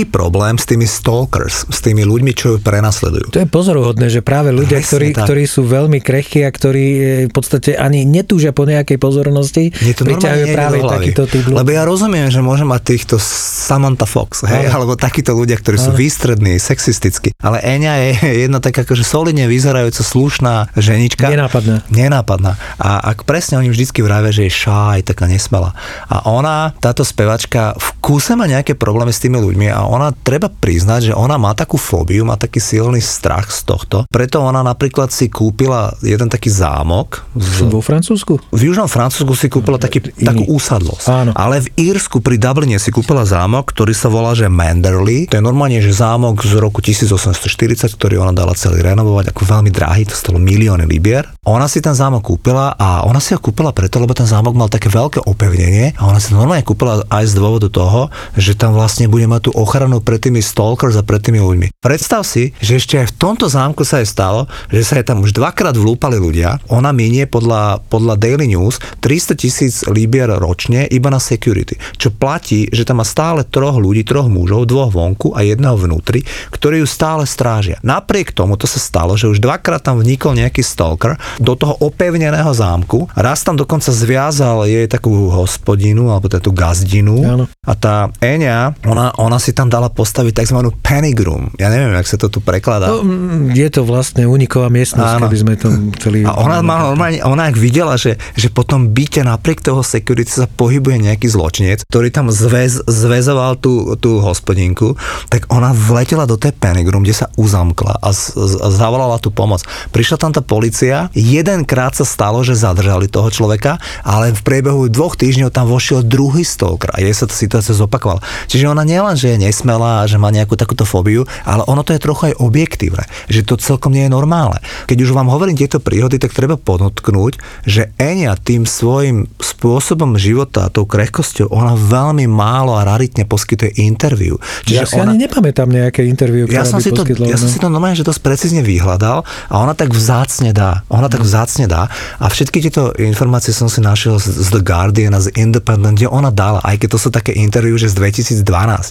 Taký problém s tými stalkers, s tými ľuďmi, čo ju prenasledujú. To je pozoruhodné, že práve ľudia, Presne ktorí, tak. ktorí sú veľmi krehkí a ktorí e, v podstate ani netúžia po nejakej pozornosti, priťahujú práve takýto typ ľudí. Lebo ja rozumiem, že môžem mať týchto Samantha Fox, hej, Áno. alebo takíto ľudia, ktorí sú Áno. výstrední, sexistickí. Ale Eňa je jedna taká akože solidne vyzerajúca slušná ženička. Nenápadná. Nenápadná. A ak presne oni vždycky vravia, že je šaj, taká nesmelá. A ona, táto spevačka, v kúse má nejaké problémy s tými ľuďmi a ona treba priznať, že ona má takú fóbiu, má taký silný strach z tohto. Preto ona napríklad si kúpila jeden taký zámok z, Vo Francúzsku? v južnom Francúzsku si kúpila taký, Iný. takú úsadlosť. Áno. Ale v Írsku pri Dubline si kúpila zámok, ktorý sa volá, že Manderley. To je normálne, že zámok z roku 1840, ktorý ona dala celý renovovať, ako veľmi drahý, to stalo milióny libier. Ona si ten zámok kúpila a ona si ho kúpila preto, lebo ten zámok mal také veľké opevnenie a ona si normálne kúpila aj z dôvodu toho, že tam vlastne bude mať tú ochranu pred tými stalkers a pred tými ľuďmi. Predstav si, že ešte aj v tomto zámku sa jej stalo, že sa jej tam už dvakrát vlúpali ľudia. Ona minie podľa, podľa Daily News 300 tisíc libier ročne iba na security. Čo platí, že tam má stále troch ľudí, troch mužov, dvoch vonku a jedného vnútri, ktorí ju stále strážia. Napriek tomu to sa stalo, že už dvakrát tam vnikol nejaký stalker do toho opevneného zámku. Raz tam dokonca zviazal jej takú hospodinu alebo tú gazdinu. Áno. A tá Eňa, ona, ona si tam dala postaviť tzv. panic room. Ja neviem, jak sa to tu prekladá. No, mm, je to vlastne uniková miestnosť, Áno. keby sme to chceli... A ona má normálne, ona ak videla, že, že po tom byte napriek toho security sa pohybuje nejaký zločinec, ktorý tam zväz, zväzoval tú, tú hospodinku, tak ona vletela do tej panic room, kde sa uzamkla a, z, z, zavolala tú pomoc. Prišla tam tá policia, jedenkrát sa stalo, že zadržali toho človeka, ale v priebehu dvoch týždňov tam vošiel druhý stalker a jej sa tá situácia zopakovala. Čiže ona nielen, že je nesmelá a že má nejakú takúto fóbiu, ale ono to je trochu aj objektívne, že to celkom nie je normálne. Keď už vám hovorím tieto príhody, tak treba podotknúť, že Enia tým svojim spôsobom života a tou krehkosťou, ona veľmi málo a raritne poskytuje interviu. Ja si ona... ani nepamätám nejaké interviu, Ja ktorá som, si to, ja som no. si to normálne, že dosť precízne vyhľadal a ona tak vzácne dá. Ona tak vzácne dá. A všetky tieto informácie som si našiel z, The Guardian a z Independent, kde ona dala, aj keď to sú také interview, že z 2012.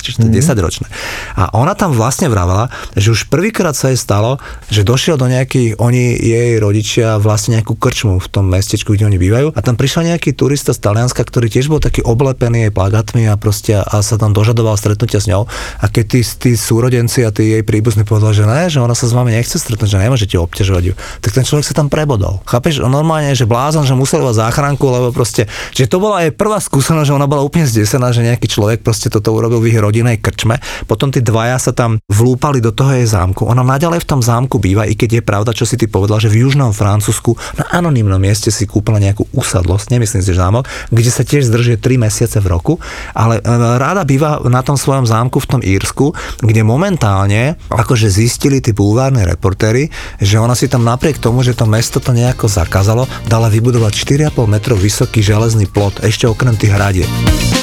čiže to je 10 ročné. A ona tam vlastne vravela, že už prvýkrát sa jej stalo, že došiel do nejakých, oni, jej rodičia vlastne nejakú krčmu v tom mestečku, kde oni bývajú a tam prišiel nejaký turista z Talianska, ktorý tiež bol taký oblepený jej plagátmi a proste a sa tam dožadoval stretnutia s ňou. A keď tí, tí súrodenci a tí jej príbuzní povedali, že ne, že ona sa s vami nechce stretnúť, že nemôžete obťažovať ju, tak ten človek sa tam prebodol. Chápeš, normálne, že blázon, že musel mať záchranku, lebo proste, že to bola jej prvá skúsenosť, že ona bola úplne zdesená, že nejaký človek proste toto urobil v ich rodinej krčme. Potom tí dvaja sa tam vlúpali do toho jej zámku. Ona naďalej v tom zámku býva, i keď je pravda, čo si ty povedal, že v južnom Francúzsku na anonimnom mieste si kúpila nejakú usadlosť, nemyslím si, že zámok, kde sa tiež zdržuje 3 mesiace v roku, ale e, ráda býva na tom svojom zámku v tom Írsku, kde momentálne akože zistili tí bulvárni reportéri, že ona si tam napriek tomu, že to mesto to nejako zakázalo, dala vybudovať 4,5 metrov vysoký železný plot, ešte okrem tých hradieb.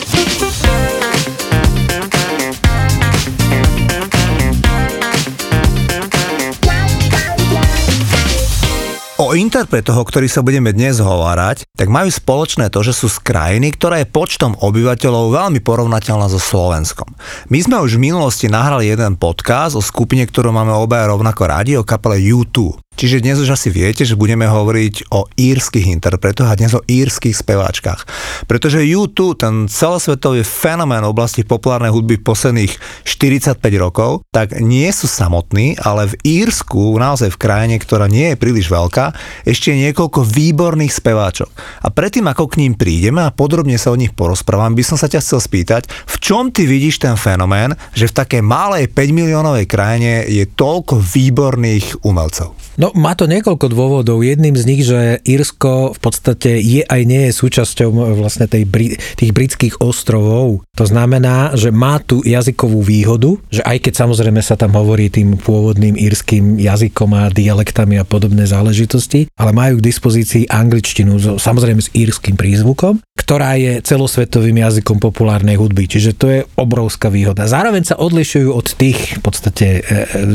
Interpretoch, o ktorých sa budeme dnes hovárať, tak majú spoločné to, že sú z krajiny, ktorá je počtom obyvateľov veľmi porovnateľná so Slovenskom. My sme už v minulosti nahrali jeden podcast o skupine, ktorú máme obaja rovnako radi, o kapele U2. Čiže dnes už asi viete, že budeme hovoriť o írskych interpretoch a dnes o írskych speváčkach. Pretože U2, ten celosvetový fenomén v oblasti populárnej hudby posledných 45 rokov, tak nie sú samotní, ale v Írsku, naozaj v krajine, ktorá nie je príliš veľká, ešte je niekoľko výborných speváčok. A predtým, ako k ním prídeme a podrobne sa o nich porozprávam, by som sa ťa chcel spýtať, v čom ty vidíš ten fenomén, že v takej malej 5 miliónovej krajine je toľko výborných umelcov? No má to niekoľko dôvodov. Jedným z nich, že Írsko v podstate je aj nie je súčasťou vlastne tej, tých britských ostrovov. To znamená, že má tu jazykovú výhodu, že aj keď samozrejme sa tam hovorí tým pôvodným írským jazykom a dialektami a podobné záležitosti, ale majú k dispozícii angličtinu, samozrejme s írským prízvukom, ktorá je celosvetovým jazykom populárnej hudby. Čiže to je obrovská výhoda. Zároveň sa odlišujú od tých v podstate e, e,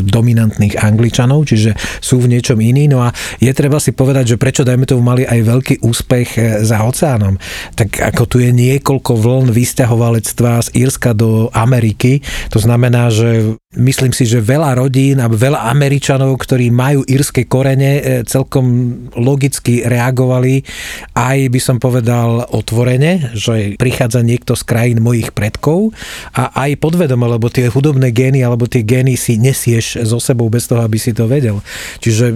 dominantných angličanov, čiže sú v niečom iný. No a je treba si povedať, že prečo dajme tomu mali aj veľký úspech e, za oceánom. Tak ako tu je niekoľko vln vysťahovalectva z Írska do Ameriky, to znamená, že myslím si, že veľa rodín a veľa Američanov, ktorí majú írske korene, e, celkom logicky reagovali aj by som povedal otvorene, že prichádza niekto z krajín mojich predkov a aj podvedome, lebo tie hudobné gény alebo tie gény si nesieš so sebou bez toho, aby si to vedel. Čiže že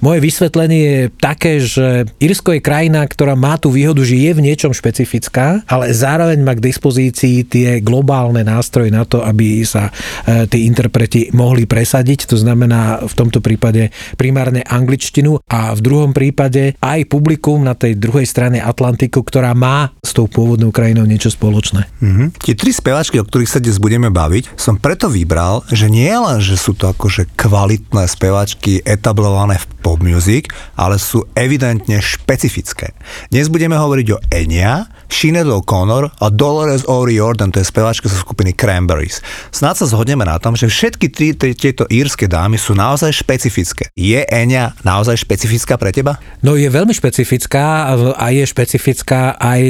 moje vysvetlenie je také, že Irsko je krajina, ktorá má tú výhodu, že je v niečom špecifická, ale zároveň má k dispozícii tie globálne nástroje na to, aby sa e, tí interpreti mohli presadiť. To znamená v tomto prípade primárne angličtinu a v druhom prípade aj publikum na tej druhej strane Atlantiku, ktorá má s tou pôvodnou krajinou niečo spoločné. Mm-hmm. Tie tri speváčky, o ktorých sa dnes budeme baviť, som preto vybral, že nie len, že sú to akože kvalitné speváčky, etablované zainštalované v pop music, ale sú evidentne špecifické. Dnes budeme hovoriť o Enya, Sinead O'Connor a Dolores O'Riordan, to je speváčka zo skupiny Cranberries. Snáď sa zhodneme na tom, že všetky tri, tieto írske dámy sú naozaj špecifické. Je Enya naozaj špecifická pre teba? No je veľmi špecifická a je špecifická aj,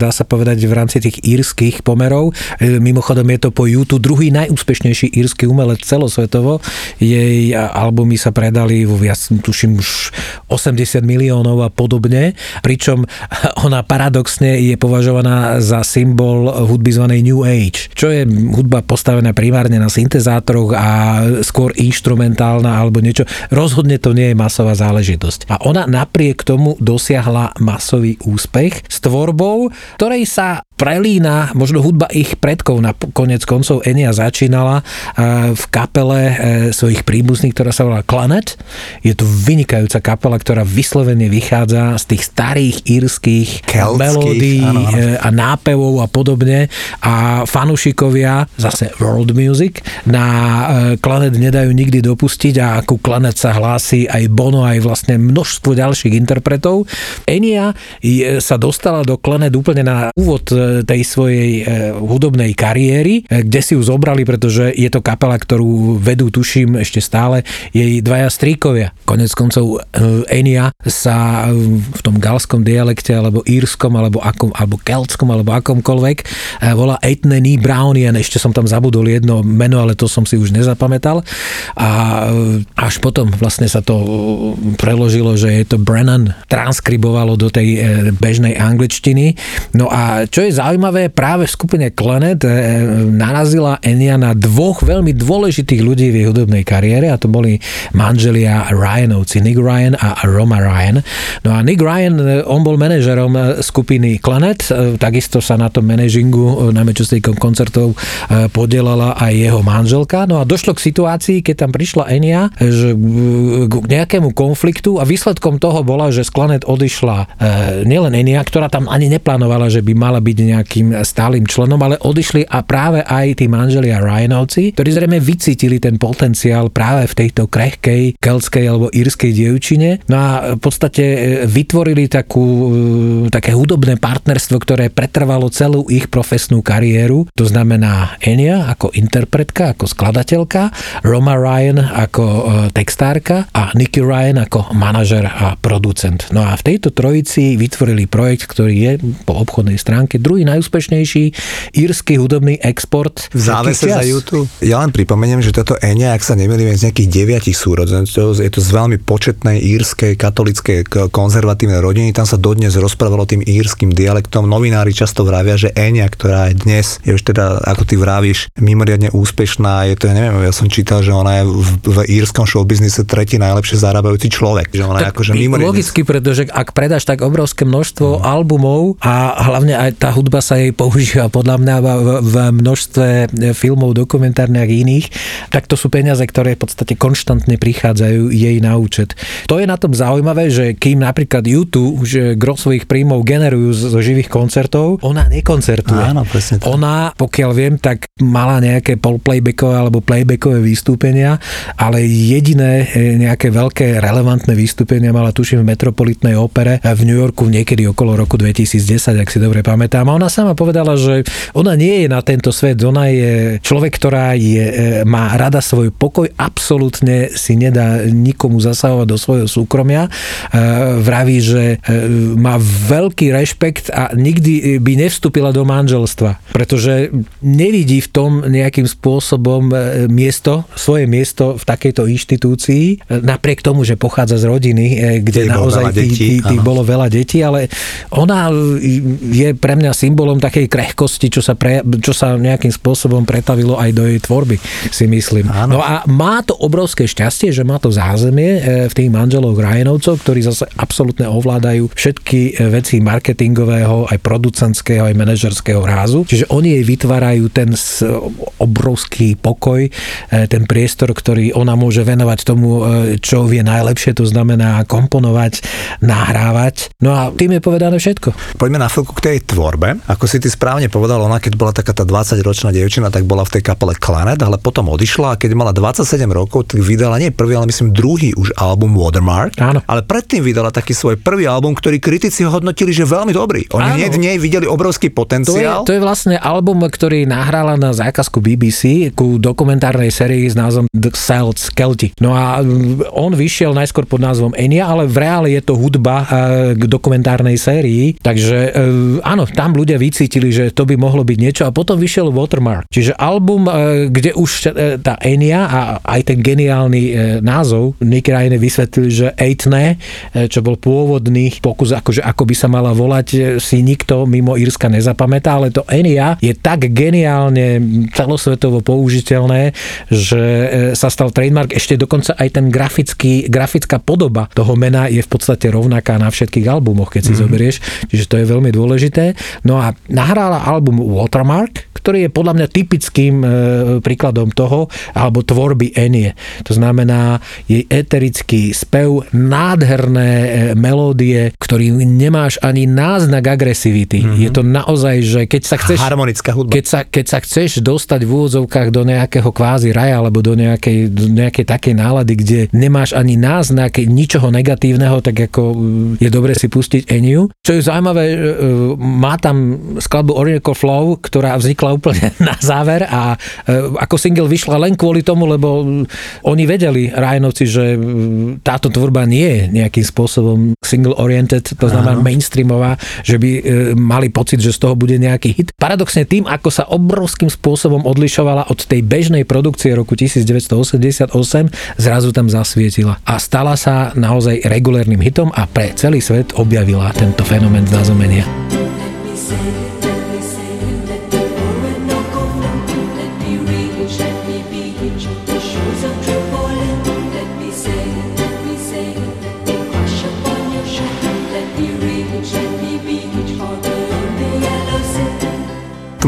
dá sa povedať, v rámci tých írskych pomerov. E, mimochodom je to po YouTube druhý najúspešnejší írsky umelec celosvetovo. Jej albumy sa predali vo viac, tuším už 80 miliónov a podobne, pričom ona paradoxne je považovaná za symbol hudby zvanej New Age, čo je hudba postavená primárne na syntezátoroch a skôr instrumentálna alebo niečo. Rozhodne to nie je masová záležitosť. A ona napriek tomu dosiahla masový úspech s tvorbou, ktorej sa prelína možno hudba ich predkov. Na konec koncov Enia začínala v kapele e, svojich príbuzných, ktorá sa volá Clanet. Je to vynikajúca kapela, ktorá vyslovene vychádza z tých starých írskych melódií e, a nápevov a podobne a fanúšikovia zase world music na Clanet e, nedajú nikdy dopustiť a ku Clanet sa hlási aj Bono, aj vlastne množstvo ďalších interpretov. Enia sa dostala do Clanet úplne na úvod tej svojej e, hudobnej kariéry, e, kde si ju zobrali, pretože je to kapela, ktorú vedú, tuším, ešte stále jej dvaja stríkovia. Konec koncov e, Enia sa v tom galskom dialekte, alebo írskom, alebo, akom, alebo keltskom, alebo akomkoľvek volá Eitne Nee Brownian, ešte som tam zabudol jedno meno, ale to som si už nezapamätal. A až potom vlastne sa to preložilo, že je to Brennan, transkribovalo do tej bežnej angličtiny. No a čo je zaujímavé, práve v skupine Planet eh, narazila Enya na dvoch veľmi dôležitých ľudí v jej hudobnej kariére a to boli manželia Ryanovci, Nick Ryan a Roma Ryan. No a Nick Ryan, eh, on bol manažerom eh, skupiny Planet, takisto sa na tom manažingu, na čo koncertov podielala aj jeho manželka. No a došlo k situácii, keď tam prišla Enya, že k nejakému konfliktu a výsledkom toho bola, že z Planet odišla nielen Enya, ktorá tam ani neplánovala, že by mala byť nejakým stálym členom, ale odišli a práve aj tí manželia Ryanovci, ktorí zrejme vycítili ten potenciál práve v tejto krehkej, kelskej alebo írskej dievčine. No a v podstate e, vytvorili takú, e, také hudobné partnerstvo, ktoré pretrvalo celú ich profesnú kariéru. To znamená Enya ako interpretka, ako skladateľka, Roma Ryan ako e, textárka a Nicky Ryan ako manažer a producent. No a v tejto trojici vytvorili projekt, ktorý je po obchodnej stránke druhý najúspešnejší írsky hudobný export. V závese za YouTube. Ja len pripomeniem, že toto Enya, ak sa nemýlim, z nejakých deviatich súrodencov, je to z veľmi početnej írskej katolickej konzervatívnej rodiny, tam sa dodnes rozprávalo tým írskym dialektom. Novinári často vravia, že Enya, ktorá je dnes, je už teda, ako ty vravíš, mimoriadne úspešná, je to, ja neviem, ja som čítal, že ona je v, v írskom showbiznise tretí najlepšie zarábajúci človek. Že ona tak je akože mimoriadne... Logicky, pretože ak predáš tak obrovské množstvo mm. albumov a hlavne aj tá hudba sa jej používa podľa mňa v, v množstve filmov, dokumentárnych a iných, tak to sú peniaze, ktoré v podstate konštantne prichádzajú jej na účet. To je na tom zaujímavé, že kým napríklad YouTube už gro svojich príjmov generujú zo živých koncertov, ona nekoncertuje. Áno, presne tak. Ona, pokiaľ viem, tak mala nejaké polplaybackové alebo playbackové vystúpenia, ale jediné e, nejaké veľké relevantné vystúpenia mala tuším v Metropolitnej opere v New Yorku niekedy okolo roku 2010, ak si dobre pamätám. A ona sama povedala, že ona nie je na tento svet, ona je človek, ktorá je, e, má rada svoj pokoj, absolútne si nedá nikomu zasahovať do svojho súkromia. E, vraví, že e, má veľký rešpekt a nikdy by nevstúpila do manželstva, pretože nevidí v tom nejakým spôsobom miesto, svoje miesto v takejto inštitúcii, napriek tomu, že pochádza z rodiny, kde naozaj tých bolo veľa detí, ale ona je pre mňa symbolom takej krehkosti, čo sa, pre, čo sa nejakým spôsobom pretavilo aj do jej tvorby, si myslím. Áno. No a má to obrovské šťastie, že má to zázemie e, v tých manželov Ryanovcov, ktorí zase absolútne ovládajú všetky e, veci marketingového, aj producentského, aj manažerského rázu. Čiže oni jej vytvárajú ten obrovský pokoj, e, ten priestor, ktorý ona môže venovať tomu, čo vie najlepšie, to znamená komponovať, nahrávať. No a tým je povedané všetko. Poďme na chvíľku k tej tvorbe. Ako si ty správne povedal, ona keď bola taká tá 20-ročná dievčina, tak bola v tej kapele Clanet, ale potom odišla a keď mala 27 rokov, tak vydala nie prvý, ale myslím druhý už album Watermark. Áno. Ale predtým vydala taký svoj prvý album, ktorý kritici hodnotili, že veľmi dobrý. Oni v nej videli obrovský potenciál. To je, to je vlastne album, ktorý nahrala na zákazku BBC ku dokumentárnej sérii s názvom The Celts Celti. No a mm, on vyšiel najskôr pod názvom Enya, ale v reále je to hudba eh, k dokumentárnej sérii, takže eh, áno, tam ľudia vycítili, že to by mohlo byť niečo a potom vyšiel Watermark. Čiže album, e, kde už e, tá Enya a aj ten geniálny e, názov Nick Ryan vysvetlil, že Eitne, čo bol pôvodný pokus, akože ako by sa mala volať, si nikto mimo Írska nezapamätá, ale to Enya je tak geniálne celosvetovo použiteľné, že sa stal trademark, ešte dokonca aj ten grafický, grafická podoba toho mena je v podstate rovnaká na všetkých albumoch, keď si mm-hmm. zoberieš, čiže to je veľmi dôležité. No a nahrála album Watermark, ktorý je podľa mňa typickým e, príkladom toho, alebo tvorby Enie. To znamená jej eterický spev, nádherné e, melódie, ktorý nemáš ani náznak agresivity. Mm-hmm. Je to naozaj, že keď sa chceš... Harmonická hudba. Keď sa, keď sa chceš dostať v úvodzovkách do nejakého kvázi raja alebo do nejakej, do nejakej takej nálady, kde nemáš ani náznak ničoho negatívneho, tak ako mm, je dobre si pustiť Eniu. Čo je zaujímavé, e, má tam skladbu Oracle Flow, ktorá vznikla úplne na záver a e, ako single vyšla len kvôli tomu, lebo oni vedeli Ryanovci, že táto tvorba nie je nejakým spôsobom single oriented, to znamená Áno. mainstreamová, že by e, mali pocit, že z toho bude nejaký hit. Paradoxne tým, ako sa obrovským spôsobom odlišovala od tej bežnej produkcie roku 1988, zrazu tam zasvietila a stala sa naozaj regulérnym hitom a pre celý svet objavila tento fenomén znázomenia. V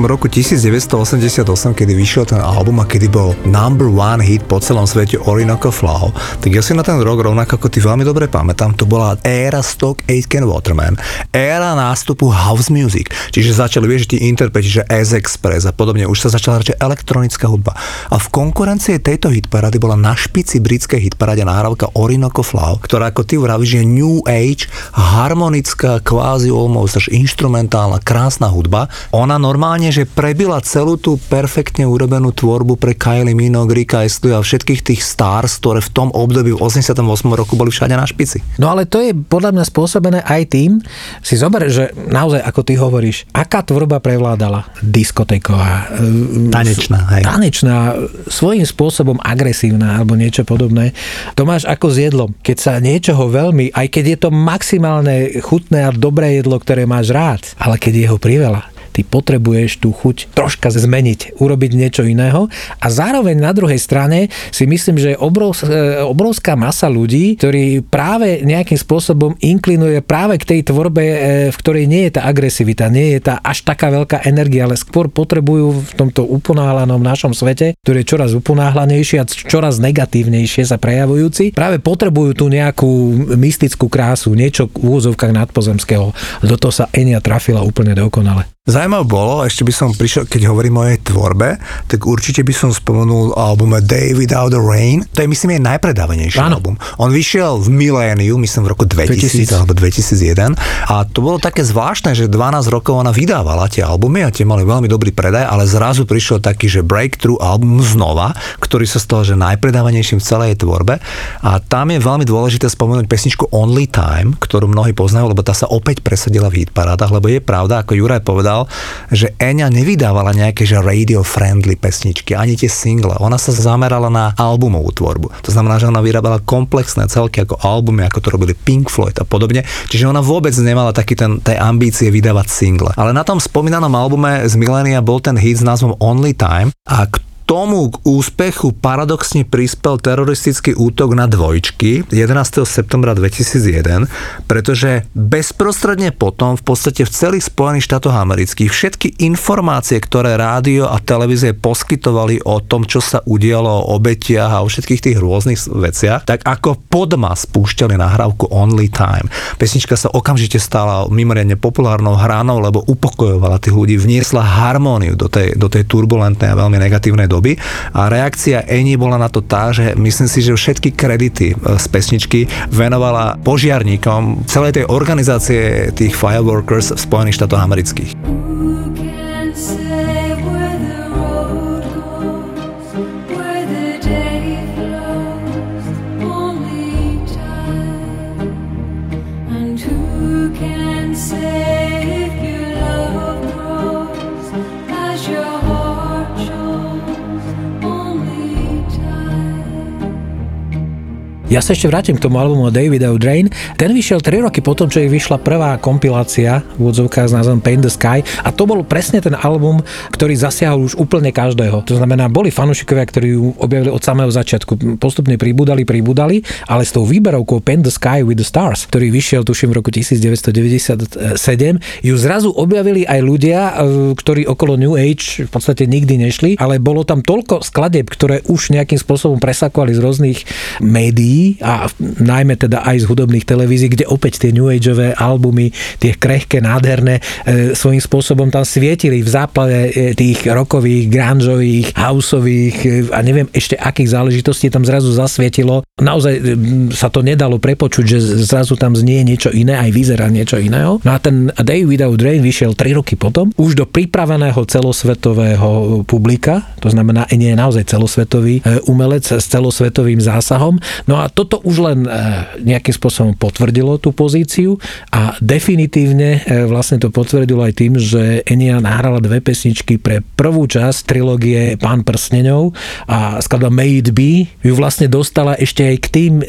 tom roku 1988, kedy vyšiel ten album a kedy bol number one hit po celom svete Orinoco Flow, tak ja si na ten rok rovnako ako ty veľmi dobre pamätám, to bola éra Stock Aitken Waterman, éra nástupu house music, čiže začali, vieš, tí interpreti, že S Express a podobne, už sa začala radšej elektronická hudba. A v konkurencii tejto hitparády bola na špici britskej hitparáde nahrávka Orinoco Flow, ktorá ako ty vravíš je New Age, harmonická, kvázi almost až instrumentálna, krásna hudba. Ona normálne že prebila celú tú perfektne urobenú tvorbu pre Kylie Minogue, Rika Astley a všetkých tých stars, ktoré v tom období v 88 roku boli všade na špici. No ale to je podľa mňa spôsobené aj tým, si zober, že naozaj, ako ty hovoríš, aká tvorba prevládala? Diskotéková. e, Tanečná, hej. Tanečná, svojím spôsobom agresívna alebo niečo podobné. To máš ako s jedlom. Keď sa niečoho veľmi, aj keď je to maximálne chutné a dobré jedlo, ktoré máš rád, ale keď je ho priveľa, ty potrebuješ tú chuť troška zmeniť, urobiť niečo iného a zároveň na druhej strane si myslím, že je e, obrovská masa ľudí, ktorí práve nejakým spôsobom inklinuje práve k tej tvorbe, e, v ktorej nie je tá agresivita, nie je tá až taká veľká energia, ale skôr potrebujú v tomto uponáhlanom našom svete, ktorý je čoraz uponáhlanejší a čoraz negatívnejšie sa prejavujúci, práve potrebujú tú nejakú mystickú krásu, niečo v úvozovkách nadpozemského. Do toho sa Enia trafila úplne dokonale. Zaujímavé bolo, ešte by som prišiel, keď hovorím o jej tvorbe, tak určite by som spomenul album Day Without the Rain. To je myslím jej najpredávanejší Áno. album. On vyšiel v miléniu, myslím v roku 2000, 2000. alebo 2001 a to bolo také zvláštne, že 12 rokov ona vydávala tie albumy a tie mali veľmi dobrý predaj, ale zrazu prišiel taký, že breakthrough album znova, ktorý sa stal, že najpredávanejším v celej jej tvorbe a tam je veľmi dôležité spomenúť pesničku Only Time, ktorú mnohí poznajú, lebo tá sa opäť presadila v hitparádach, lebo je pravda, ako Juraj povedal, že Enya nevydávala nejaké že radio-friendly pesničky, ani tie single. Ona sa zamerala na albumovú tvorbu. To znamená, že ona vyrábala komplexné celky ako albumy, ako to robili Pink Floyd a podobne. Čiže ona vôbec nemala taký ten, tej ambície vydávať single. Ale na tom spomínanom albume z Millennia bol ten hit s názvom Only Time a k tomu k úspechu paradoxne prispel teroristický útok na dvojčky 11. septembra 2001, pretože bezprostredne potom v podstate v celých Spojených štátoch amerických všetky informácie, ktoré rádio a televízie poskytovali o tom, čo sa udialo, o obetiach a o všetkých tých rôznych veciach, tak ako podma spúšťali nahrávku Only Time. Pesnička sa okamžite stala mimoriadne populárnou hranou, lebo upokojovala tých ľudí, vniesla harmóniu do tej, do tej turbulentnej a veľmi negatívnej doby a reakcia Eni bola na to tá, že myslím si, že všetky kredity e, z pesničky venovala požiarníkom celej tej organizácie tých fireworkers v Spojených štátoch amerických. Ja sa ešte vrátim k tomu albumu David O'Drain. Ten vyšiel 3 roky potom, čo ich vyšla prvá kompilácia v úvodzovkách s názvom Paint the Sky a to bol presne ten album, ktorý zasiahol už úplne každého. To znamená, boli fanúšikovia, ktorí ju objavili od samého začiatku. Postupne pribudali, pribudali, ale s tou výberovkou Paint the Sky with the Stars, ktorý vyšiel tuším v roku 1997, ju zrazu objavili aj ľudia, e, ktorí okolo New Age v podstate nikdy nešli, ale bolo tam toľko skladeb, ktoré už nejakým spôsobom presakovali z rôznych médií a najmä teda aj z hudobných televízií, kde opäť tie New Ageové albumy, tie krehké, nádherné, e, svojím spôsobom tam svietili v záplave e, tých rokových, grungeových, houseových e, a neviem ešte akých záležitostí tam zrazu zasvietilo. Naozaj e, sa to nedalo prepočuť, že zrazu tam znie niečo iné, aj vyzerá niečo iného. No a ten Day Without Rain vyšiel 3 roky potom, už do pripraveného celosvetového publika, to znamená, nie je naozaj celosvetový umelec s celosvetovým zásahom. No a toto už len e, nejakým spôsobom potvrdilo tú pozíciu a definitívne e, vlastne to potvrdilo aj tým, že Enia nahrala dve pesničky pre prvú časť trilógie Pán prstneňov a skladba May It Be ju vlastne dostala ešte aj k tým e,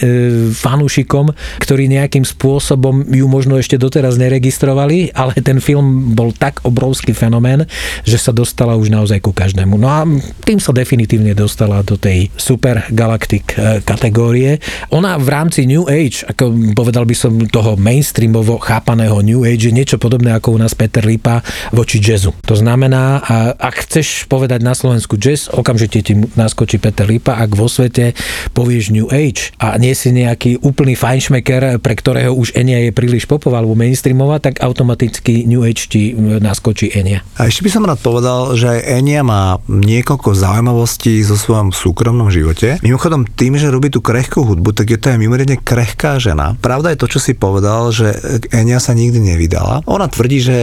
fanúšikom, ktorí nejakým spôsobom ju možno ešte doteraz neregistrovali, ale ten film bol tak obrovský fenomén, že sa dostala už naozaj ku každému. No a tým sa definitívne dostala do tej super galaktik kategórie. Ona v rámci New Age, ako povedal by som toho mainstreamovo chápaného New Age, je niečo podobné ako u nás Peter Lipa voči jazzu. To znamená, ak chceš povedať na Slovensku jazz, okamžite ti naskočí Peter Lipa, ak vo svete povieš New Age a nie si nejaký úplný fajnšmeker, pre ktorého už Enia je príliš popová alebo mainstreamová, tak automaticky New Age ti naskočí Enia. A ešte by som rád povedal, že Enia má niekoľko zaujímavostí zo svojom súkromnom živote. Mimochodom, tým, že robí tú krehkú hudbu, tak je to aj mimoriadne krehká žena. Pravda je to, čo si povedal, že Enia sa nikdy nevydala. Ona tvrdí, že,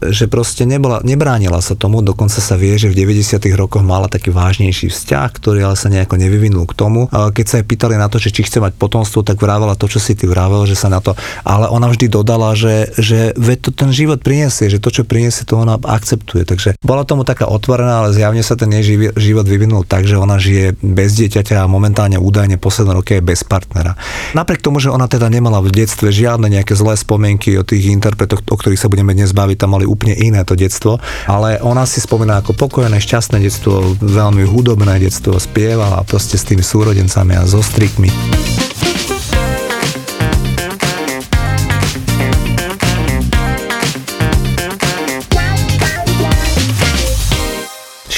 že proste nebola, nebránila sa tomu, dokonca sa vie, že v 90. rokoch mala taký vážnejší vzťah, ktorý ale sa nejako nevyvinul k tomu. Keď sa jej pýtali na to, že či chce mať potomstvo, tak vrávala to, čo si ty vravel, že sa na to... Ale ona vždy dodala, že, že veď to ten život priniesie, že to, čo priniesie, to ona akceptuje. Takže bola tomu taká otvorená, ale zjavne sa ten jej život vyvinul tak, že ona žije bez dieťaťa a momentálne údajne posledné roky je bez partnera. Napriek tomu, že ona teda nemala v detstve žiadne nejaké zlé spomienky o tých interpretoch, o ktorých sa budeme dnes baviť, tam mali úplne iné to detstvo, ale ona si spomína ako pokojné, šťastné detstvo, veľmi hudobné detstvo, spievala proste s tými súrodencami a so strikmi.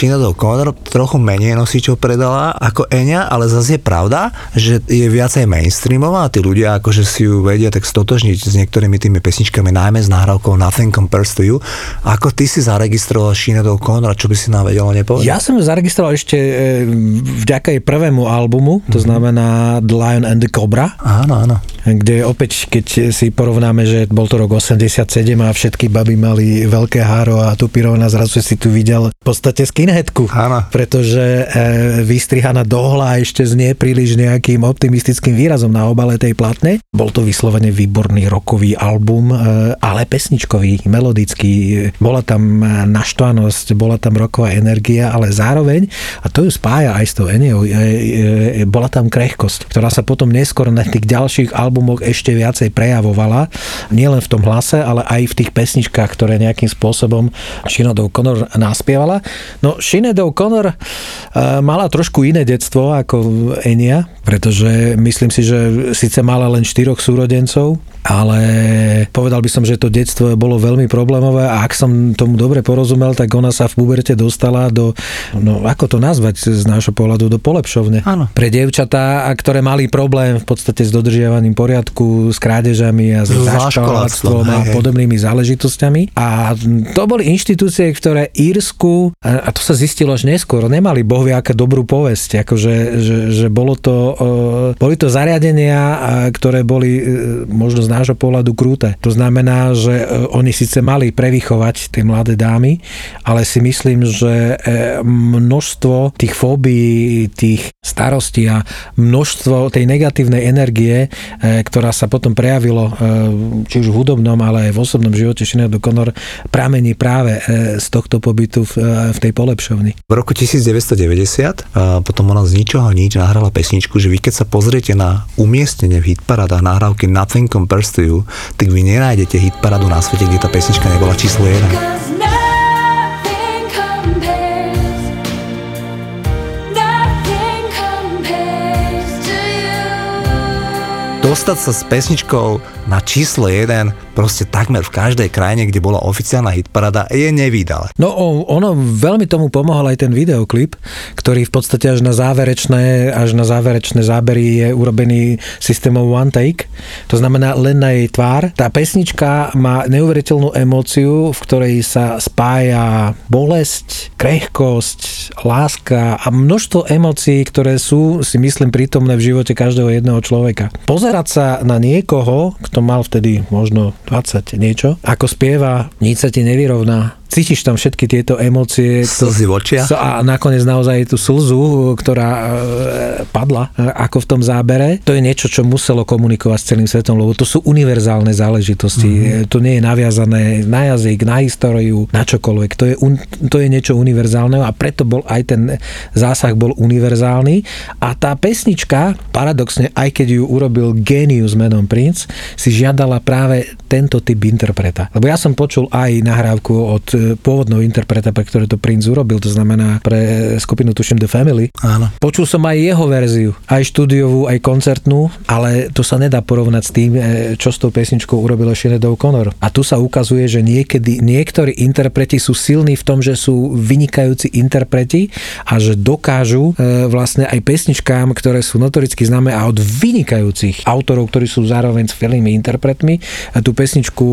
Sinead O'Connor trochu menej nosičov predala ako Enya, ale zase je pravda, že je viacej mainstreamová a tí ľudia akože si ju vedia tak stotožniť s niektorými tými pesničkami, najmä s nahrávkou Nothing Compares to You. Ako ty si zaregistroval Sinead O'Connor, čo by si nám vedelo nepovedať? Ja som ju zaregistroval ešte e, vďaka jej prvému albumu, to mm-hmm. znamená The Lion and the Cobra. Áno, áno. Kde opäť, keď si porovnáme, že bol to rok 87 a všetky baby mali veľké háro a tupírovna, zrazu si tu videl v podstate skinheadku. Áno. Pretože e, vystrihaná dohla ešte znie príliš nejakým optimistickým výrazom na obale tej platne. Bol to vyslovene výborný rokový album, e, ale pesničkový, melodický. Bola tam naštvanosť, bola tam roková energia, ale zároveň, a to ju spája aj s tou Eniou, e, e, bola tam krehkosť, ktorá sa potom neskôr na tých ďalších albumoch ešte viacej prejavovala. Nielen v tom hlase, ale aj v tých pesničkách, ktoré nejakým spôsobom Sinead O'Connor naspievala. No Sinead O'Connor uh, mala trošku iné detstvo ako Enia, pretože myslím si, že síce mala len štyroch súrodencov, ale povedal by som, že to detstvo bolo veľmi problémové a ak som tomu dobre porozumel, tak ona sa v puberte dostala do, no ako to nazvať z nášho pohľadu, do polepšovne. Áno. Pre dievčatá, ktoré mali problém v podstate s dodržiavaním poriadku, s krádežami a s zaškoláctvom a podobnými záležitosťami. A to boli inštitúcie, ktoré Írsku, a to sa zistilo až neskôr, nemali bohvie aké dobrú povesť, akože, že, že bolo to, boli to zariadenia, ktoré boli e, možno z nášho pohľadu krúte. To znamená, že e, oni síce mali prevychovať tie mladé dámy, ale si myslím, že e, množstvo tých fóbií, tých starostí a množstvo tej negatívnej energie, e, ktorá sa potom prejavilo či už v hudobnom, ale aj v osobnom živote Sinead O'Connor pramení práve z tohto pobytu v tej polepšovni. V roku 1990 potom ona z ničoho nič nahrala pesničku, že vy keď sa pozriete na umiestnenie v hitparádach nahrávky Nothing Compares to You, tak vy nenájdete hitparádu na svete, kde tá pesnička nebola číslo 1. dostať sa s pesničkou na číslo 1 proste takmer v každej krajine, kde bola oficiálna hitparada, je nevydal. No ono veľmi tomu pomohol aj ten videoklip, ktorý v podstate až na záverečné, až na záverečné zábery je urobený systémom one take. To znamená len na jej tvár. Tá pesnička má neuveriteľnú emóciu, v ktorej sa spája bolesť, krehkosť, láska a množstvo emócií, ktoré sú, si myslím, prítomné v živote každého jedného človeka. Pozerať sa na niekoho, kto mal vtedy možno 20 niečo, ako spieva, nič sa ti nevyrovná, cítiš tam všetky tieto emócie. Slzy v očiach. A nakoniec naozaj tú slzu, ktorá e, padla e, ako v tom zábere, to je niečo, čo muselo komunikovať s celým svetom, lebo to sú univerzálne záležitosti. Mm-hmm. To nie je naviazané na jazyk, na históriu, na čokoľvek. To je, un, to je niečo univerzálne a preto bol aj ten zásah bol univerzálny. A tá pesnička, paradoxne, aj keď ju urobil genius menom Prince, si žiadala práve tento typ interpreta. Lebo ja som počul aj nahrávku od pôvodnou interpreta, pre ktoré to Prince urobil, to znamená pre skupinu tuším The Family. Áno. Počul som aj jeho verziu, aj štúdiovú, aj koncertnú, ale to sa nedá porovnať s tým, e, čo s tou pesničkou urobil Sinead O'Connor. A tu sa ukazuje, že niekedy niektorí interpreti sú silní v tom, že sú vynikajúci interpreti a že dokážu e, vlastne aj pesničkám, ktoré sú notoricky známe a od vynikajúcich autorov, ktorí sú zároveň skvelými interpretmi, tú pesničku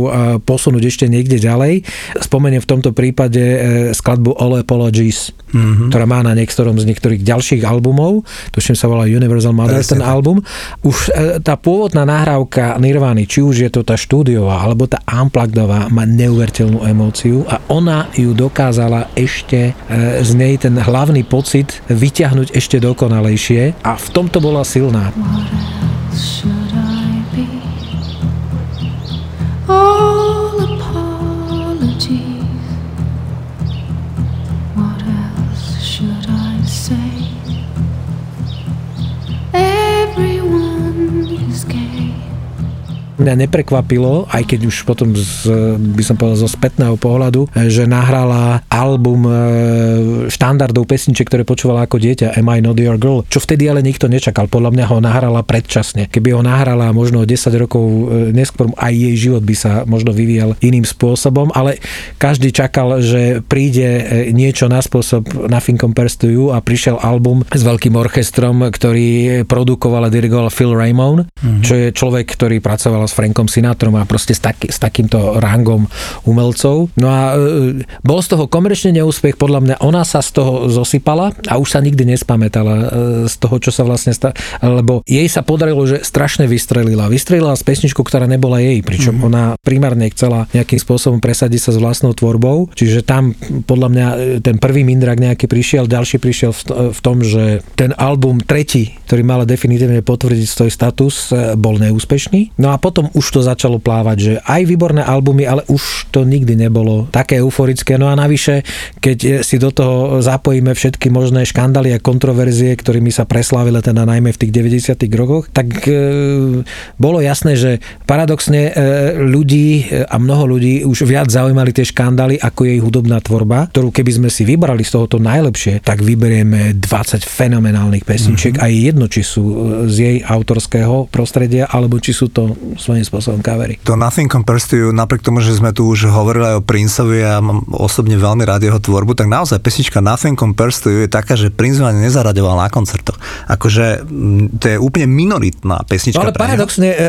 e, posunúť ešte niekde ďalej. Spomeniem v tom tomto prípade e, skladbu All Apologies, mm-hmm. ktorá má na niektorom z niektorých ďalších albumov, tuším sa volá Universal Mother ten album. Už e, tá pôvodná nahrávka Nirvany, či už je to tá štúdiová alebo tá unpluggedová, má neuveriteľnú emóciu a ona ju dokázala ešte z nej ten hlavný pocit vyťahnuť ešte dokonalejšie a v tomto bola silná. All mňa neprekvapilo, aj keď už potom z, by som povedal zo spätného pohľadu, že nahrala album e, štandardov pesniček, ktoré počúvala ako dieťa Am I Not Your Girl, čo vtedy ale nikto nečakal. Podľa mňa ho nahrala predčasne. Keby ho nahrala možno 10 rokov e, neskôr, aj jej život by sa možno vyvíjal iným spôsobom, ale každý čakal, že príde e, niečo na spôsob Nothing Compares to You a prišiel album s veľkým orchestrom, ktorý produkoval a dirigoval Phil Raymond, mm-hmm. čo je človek, ktorý pracoval s Frankom Sinatrom a proste s, taký, s takýmto rangom umelcov. No a e, bol z toho komerčne neúspech, podľa mňa ona sa z toho zosypala a už sa nikdy nespamätala e, z toho, čo sa vlastne stalo, lebo jej sa podarilo, že strašne vystrelila. Vystrelila z pesničku, ktorá nebola jej, pričom mm-hmm. ona primárne chcela nejakým spôsobom presadiť sa s vlastnou tvorbou, čiže tam podľa mňa e, ten prvý mindrak nejaký prišiel, ďalší prišiel v, tom, že ten album tretí, ktorý mal definitívne potvrdiť svoj status, e, bol neúspešný. No a potom potom už to začalo plávať, že aj výborné albumy, ale už to nikdy nebolo také euforické. No a navyše, keď si do toho zapojíme všetky možné škandály a kontroverzie, ktorými sa preslávili teda najmä v tých 90. rokoch, tak e, bolo jasné, že paradoxne e, ľudí e, a mnoho ľudí už viac zaujímali tie škandály ako jej hudobná tvorba, ktorú keby sme si vybrali z tohoto najlepšie, tak vyberieme 20 fenomenálnych pesničiek mm-hmm. a je jedno, či sú e, z jej autorského prostredia, alebo či sú to svojím spôsobom kavery. To Nothing Compares to You, napriek tomu, že sme tu už hovorili aj o Princeovi a mám osobne veľmi rád jeho tvorbu, tak naozaj pesnička Nothing Compares to You je taká, že Prince ma nezaraďoval na koncertoch. Akože to je úplne minoritná pesnička. No ale paradoxne, e, e,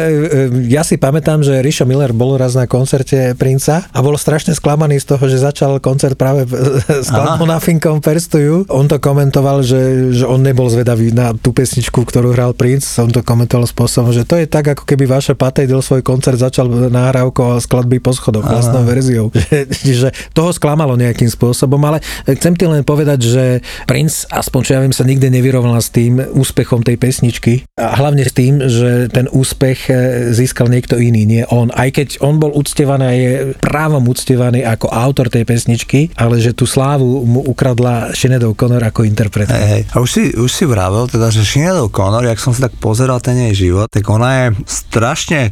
ja si pamätám, že Richo Miller bol raz na koncerte Princa a bol strašne sklamaný z toho, že začal koncert práve s skladbou Nothing Compares to You. On to komentoval, že, že on nebol zvedavý na tú pesničku, ktorú hral Prince. On to komentoval spôsobom, že to je tak, ako keby vaše paté Updated svoj koncert, začal nahrávkou skladby po schodoch, vlastnou verziou. Čiže toho sklamalo nejakým spôsobom, ale chcem ti len povedať, že Prince, aspoň čo ja viem, sa nikdy nevyrovnal s tým úspechom tej pesničky a hlavne s tým, že ten úspech e, získal niekto iný, nie on. Aj keď on bol uctievaný a je právom uctievaný ako autor tej pesničky, ale že tú slávu mu ukradla Sinead O'Connor ako interpretka. Hej, hej. A už si, už si vravel, teda, že Sinead O'Connor, jak som si tak pozeral ten jej život, tak ona je strašne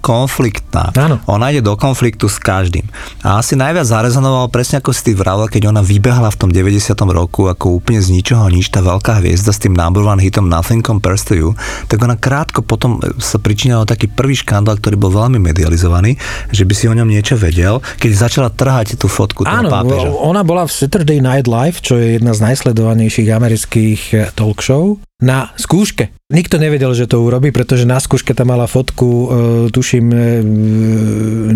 konfliktná. Áno. Ona ide do konfliktu s každým. A asi najviac zarezonoval presne ako si ty vravel, keď ona vybehla v tom 90. roku ako úplne z ničoho nič, tá veľká hviezda s tým number one hitom Nothing Compares to You, tak ona krátko potom sa pričinala taký prvý škandál, ktorý bol veľmi medializovaný, že by si o ňom niečo vedel, keď začala trhať tú fotku toho Áno, pápeža. ona bola v Saturday Night Live, čo je jedna z najsledovanejších amerických eh, talk show, na skúške. Nikto nevedel, že to urobí, pretože na skúške tam mala fotku, e, tuším, e,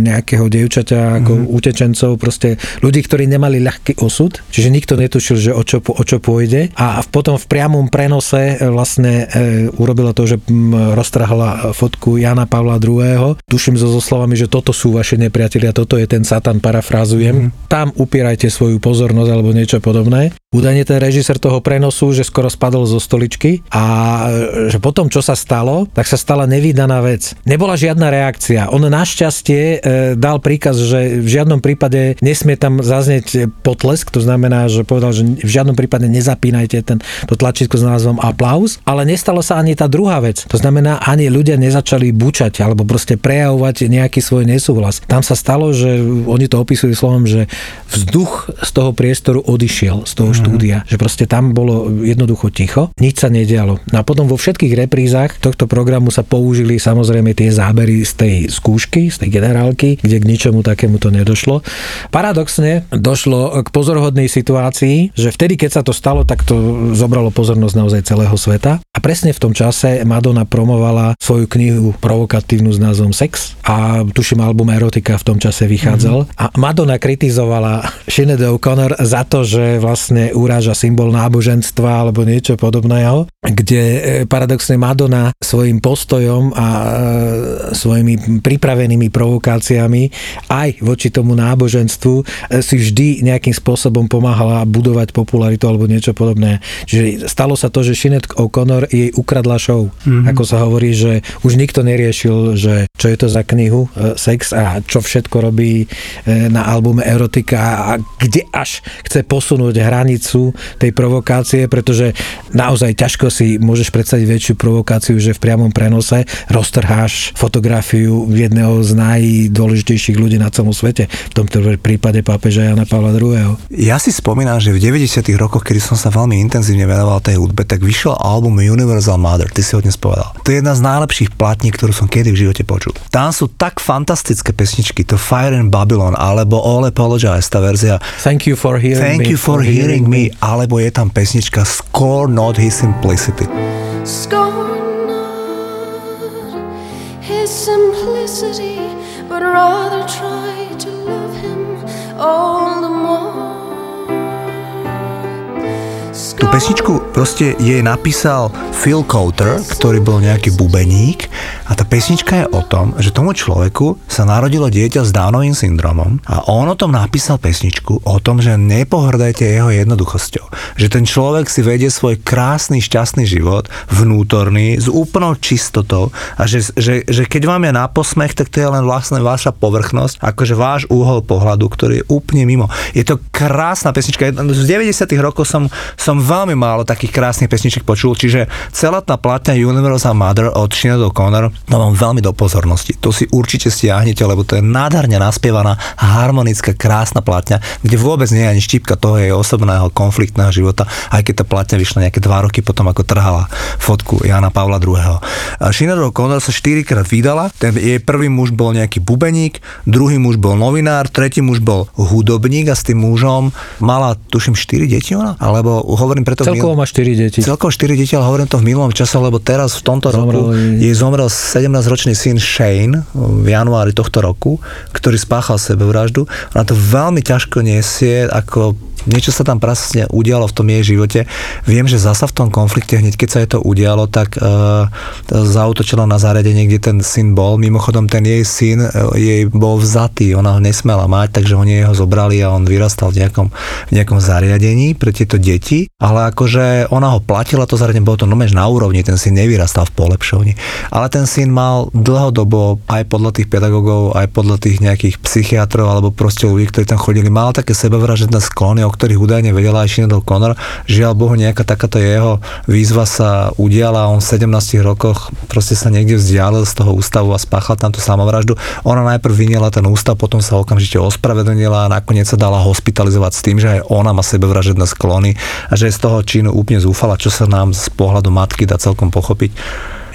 nejakého dievčaťa ako mm-hmm. utečencov, proste ľudí, ktorí nemali ľahký osud, čiže nikto netušil, že o čo, o čo pôjde. A potom v priamom prenose e, vlastne e, urobila to, že m, roztrhla fotku Jana Pavla II. Tuším so, so slovami, že toto sú vaši nepriatelia, toto je ten Satan, parafrázujem. Mm-hmm. Tam upierajte svoju pozornosť alebo niečo podobné. Údajne ten režisér toho prenosu, že skoro spadol zo stoličky a e, že potom, čo sa stalo, tak sa stala nevydaná vec. Nebola žiadna reakcia. On našťastie e, dal príkaz, že v žiadnom prípade nesmie tam zaznieť potlesk, to znamená, že povedal, že v žiadnom prípade nezapínajte ten, to tlačítko s názvom aplauz, ale nestalo sa ani tá druhá vec. To znamená, ani ľudia nezačali bučať alebo proste prejavovať nejaký svoj nesúhlas. Tam sa stalo, že oni to opisujú slovom, že vzduch z toho priestoru odišiel, z toho mm štúdia, že proste tam bolo jednoducho ticho, nič sa nedialo. No a potom vo všetkých reprízach tohto programu sa použili samozrejme tie zábery z tej skúšky, z tej generálky, kde k ničomu takému to nedošlo. Paradoxne došlo k pozorhodnej situácii, že vtedy, keď sa to stalo, tak to zobralo pozornosť naozaj celého sveta. A presne v tom čase Madonna promovala svoju knihu provokatívnu s názvom Sex a tuším album Erotika v tom čase vychádzal. Mm-hmm. A Madonna kritizovala Sinead O'Connor za to, že vlastne uráža symbol náboženstva alebo niečo podobného, kde e, paradoxne Madonna svojim postojom a e, svojimi pripravenými provokáciami aj voči tomu náboženstvu e, si vždy nejakým spôsobom pomáhala budovať popularitu alebo niečo podobné. Čiže stalo sa to, že Sinead O'Connor jej ukradla show. Mm-hmm. Ako sa hovorí, že už nikto neriešil, že čo je to za knihu sex a čo všetko robí na albume Erotika a kde až chce posunúť hranicu tej provokácie, pretože naozaj ťažko si môžeš predstaviť väčšiu provokáciu, že v priamom prenose roztrháš fotografiu jedného z najdôležitejších ľudí na celom svete, v tomto prípade pápeža Jana Pavla II. Ja si spomínam, že v 90. rokoch, kedy som sa veľmi intenzívne venoval tej hudbe, tak vyšiel album Universal Mother, ty si ho dnes povedal. To je jedna z najlepších platní, ktorú som kedy v živote počul. Tam sú tak fantastické pesničky, to Fire in Babylon, alebo All Apologize, tá verzia. Thank you for hearing Thank me. you for, for hearing me, alebo je tam pesnička Score Not His Simplicity. Scorn not his simplicity, but rather try to love him all the more. Tú pesničku proste jej napísal Phil Coulter, ktorý bol nejaký bubeník a tá pesnička je o tom, že tomu človeku sa narodilo dieťa s Downovým syndromom a on o tom napísal pesničku o tom, že nepohrdajte jeho jednoduchosťou. Že ten človek si vedie svoj krásny, šťastný život, vnútorný, s úplnou čistotou a že, že, že keď vám je na posmech, tak to je len vlastne vaša povrchnosť, akože váš úhol pohľadu, ktorý je úplne mimo. Je to krásna pesnička. Z 90 rokov som, som veľmi málo takých krásnych pesničiek počul, čiže celá tá platňa Universal Mother od Sinead O'Connor to mám veľmi do pozornosti. To si určite stiahnete, lebo to je nádherne naspievaná, harmonická, krásna platňa, kde vôbec nie je ani štipka toho jej osobného konfliktného života, aj keď tá platňa vyšla nejaké dva roky potom, ako trhala fotku Jana Pavla II. Sinead O'Connor sa štyrikrát vydala, ten jej prvý muž bol nejaký bubeník, druhý muž bol novinár, tretí muž bol hudobník a s tým mužom mala, tuším, 4 deti ona? Alebo hovorím preto... Celkovo má 4 deti. Celkovo 4 deti, ale hovorím to v minulom čase, lebo teraz v tomto zomrel roku jej zomrel 17-ročný syn Shane v januári tohto roku, ktorý spáchal sebevraždu. Ona to veľmi ťažko nesie ako Niečo sa tam presne udialo v tom jej živote. Viem, že zasa v tom konflikte, hneď keď sa jej to udialo, tak uh, zautočila na zariadenie, kde ten syn bol. Mimochodom, ten jej syn uh, jej bol vzatý, ona ho nesmela mať, takže oni ho zobrali a on vyrastal v nejakom, v nejakom zariadení pre tieto deti. Ale akože ona ho platila, to zariadenie bolo to nomež na úrovni, ten syn nevyrastal v polepšovni. Ale ten syn mal dlhodobo aj podľa tých pedagógov, aj podľa tých nejakých psychiatrov alebo proste ľudí, ktorí tam chodili, mal také sebevražedné sklony, ktorých údajne vedela aj Sinead O'Connor. Žiaľ Bohu, nejaká takáto jeho výzva sa udiala, on v 17 rokoch proste sa niekde vzdialil z toho ústavu a spáchal tam tú samovraždu. Ona najprv vyniela ten ústav, potom sa okamžite ospravedlnila a nakoniec sa dala hospitalizovať s tým, že aj ona má sebevražedné sklony a že je z toho činu úplne zúfala, čo sa nám z pohľadu matky dá celkom pochopiť.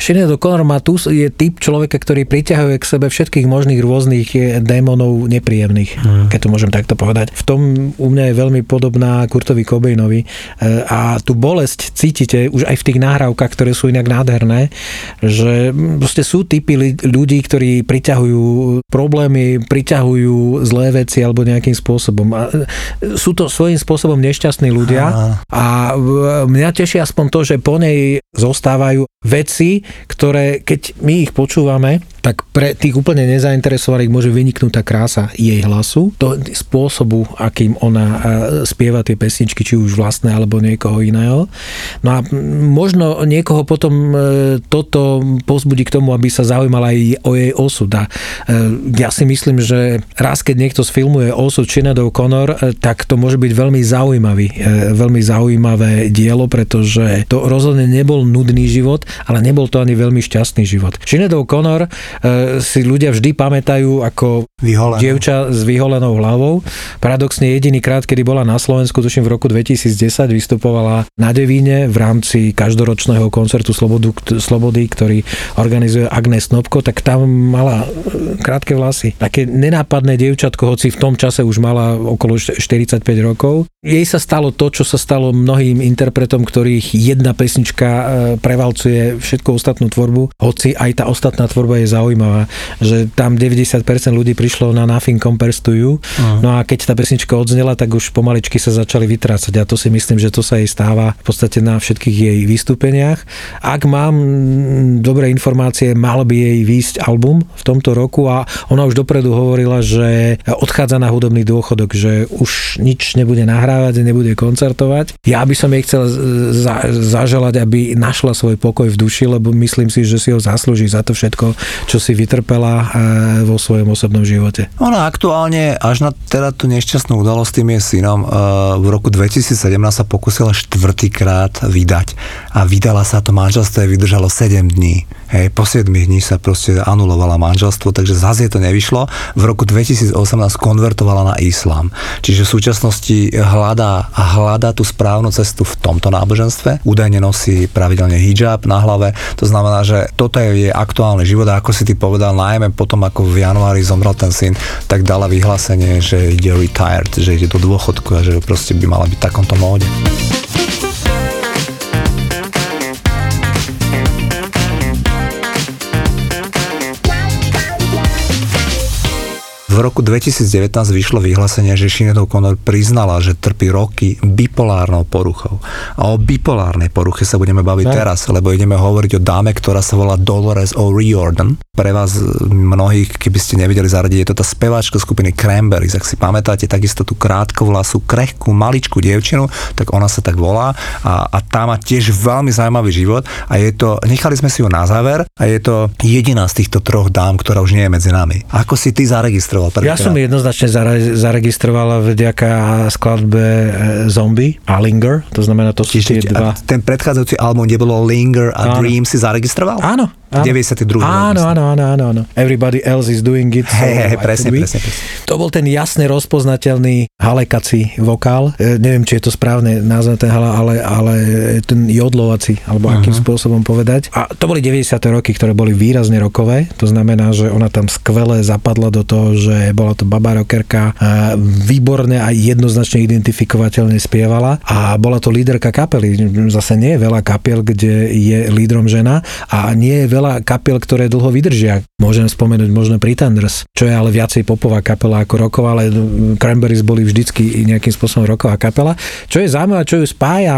Sinead O'Connor Matus je typ človeka, ktorý priťahuje k sebe všetkých možných rôznych eh, démonov nepríjemných, mm. keď to môžem takto povedať. V tom u mňa je veľmi podobná Kurtovi Cobainovi eh, a tú bolesť cítite už aj v tých nahrávkach, ktoré sú inak nádherné, že proste sú typy ľudí, ktorí priťahujú problémy, priťahujú zlé veci alebo nejakým spôsobom. A eh, sú to svojím spôsobom nešťastní ľudia a mňa teší aspoň to, že po nej zostávajú veci, ktoré keď my ich počúvame, tak pre tých úplne nezainteresovaných môže vyniknúť tá krása jej hlasu, to spôsobu, akým ona e, spieva tie pesničky, či už vlastné alebo niekoho iného. No a možno niekoho potom e, toto pozbudí k tomu, aby sa zaujímal aj o jej osud. A e, ja si myslím, že raz, keď niekto sfilmuje osud Sinead O'Connor, tak to môže byť veľmi zaujímavý, veľmi zaujímavé dielo, pretože to rozhodne nebol nudný život, ale nebol to ani veľmi šťastný život. Sinead O'Connor E, si ľudia vždy pamätajú ako Vyholená. dievča s vyholenou hlavou. Paradoxne jediný krát, kedy bola na Slovensku, tuším v roku 2010, vystupovala na Devíne v rámci každoročného koncertu Slobodu, Slobody, ktorý organizuje Agnes Snobko, tak tam mala e, krátke vlasy. Také nenápadné dievčatko, hoci v tom čase už mala okolo 45 rokov. Jej sa stalo to, čo sa stalo mnohým interpretom, ktorých jedna pesnička e, prevalcuje všetko ostatnú tvorbu, hoci aj tá ostatná tvorba je zaujímavá, že tam 90% ľudí prišlo na Nothing Compares to You, uh-huh. no a keď tá pesnička odznela, tak už pomaličky sa začali vytrácať a to si myslím, že to sa jej stáva v podstate na všetkých jej vystúpeniach. Ak mám dobré informácie, mal by jej výjsť album v tomto roku a ona už dopredu hovorila, že odchádza na hudobný dôchodok, že už nič nebude nahrávať, nebude koncertovať. Ja by som jej chcel za, zaželať, aby našla svoj pokoj v duši, lebo myslím si, že si ho zaslúži za to všetko, čo si vytrpela eh, vo svojom osobnom živote. Ona aktuálne až na teda tú nešťastnú udalosť tým jej synom eh, v roku 2017 sa pokusila štvrtýkrát vydať a vydala sa to manželstvo vydržalo 7 dní. Hej, po 7 dní sa proste anulovala manželstvo, takže zase to nevyšlo. V roku 2018 konvertovala na islám. Čiže v súčasnosti hľadá hľadá tú správnu cestu v tomto náboženstve. Údajne nosí pravidelne hijab na hlave. To znamená, že toto je jej aktuálny život a ako si ty povedal, najmä potom ako v januári zomrel ten syn, tak dala vyhlásenie, že ide retired, že ide do dôchodku a že proste by mala byť v takomto móde. V roku 2019 vyšlo vyhlásenie, že Sinead O'Connor priznala, že trpí roky bipolárnou poruchou. A o bipolárnej poruche sa budeme baviť ne? teraz, lebo ideme hovoriť o dáme, ktorá sa volá Dolores O'Riordan. Pre vás mnohých, keby ste nevideli zaradiť, je to tá speváčka skupiny Cranberries. Ak si pamätáte, takisto tú krátkovlasú, krehkú, maličkú dievčinu, tak ona sa tak volá a, a tá má tiež veľmi zaujímavý život a je to, nechali sme si ju na záver a je to jediná z týchto troch dám, ktorá už nie je medzi nami. Ako si ty zaregistroval zaregistroval Ja som jednoznačne zaregistrovala vďaka skladbe e, Zombie a Linger, to znamená, to sú tie dva. ten predchádzajúci album, kde bolo Linger a Dream, si zaregistroval? Áno, Áno. 92. Áno, áno, áno, áno, áno. Everybody else is doing it. Hej, hej, presne, presne, presne. To bol ten jasne rozpoznateľný halekací vokál. E, neviem, či je to správne názov ten hala, ale, ale ten jodlovací, alebo uh-huh. akým spôsobom povedať. A to boli 90. roky, ktoré boli výrazne rokové. To znamená, že ona tam skvele zapadla do toho, že bola to baba rockerka, výborne a jednoznačne identifikovateľne spievala a bola to líderka kapely. Zase nie je veľa kapiel, kde je lídrom žena a nie je veľa veľa kapiel, ktoré dlho vydržia. Môžem spomenúť možno Pretenders, čo je ale viacej popová kapela ako roková, ale Cranberries boli vždycky nejakým spôsobom roková kapela. Čo je zaujímavé, čo ju spája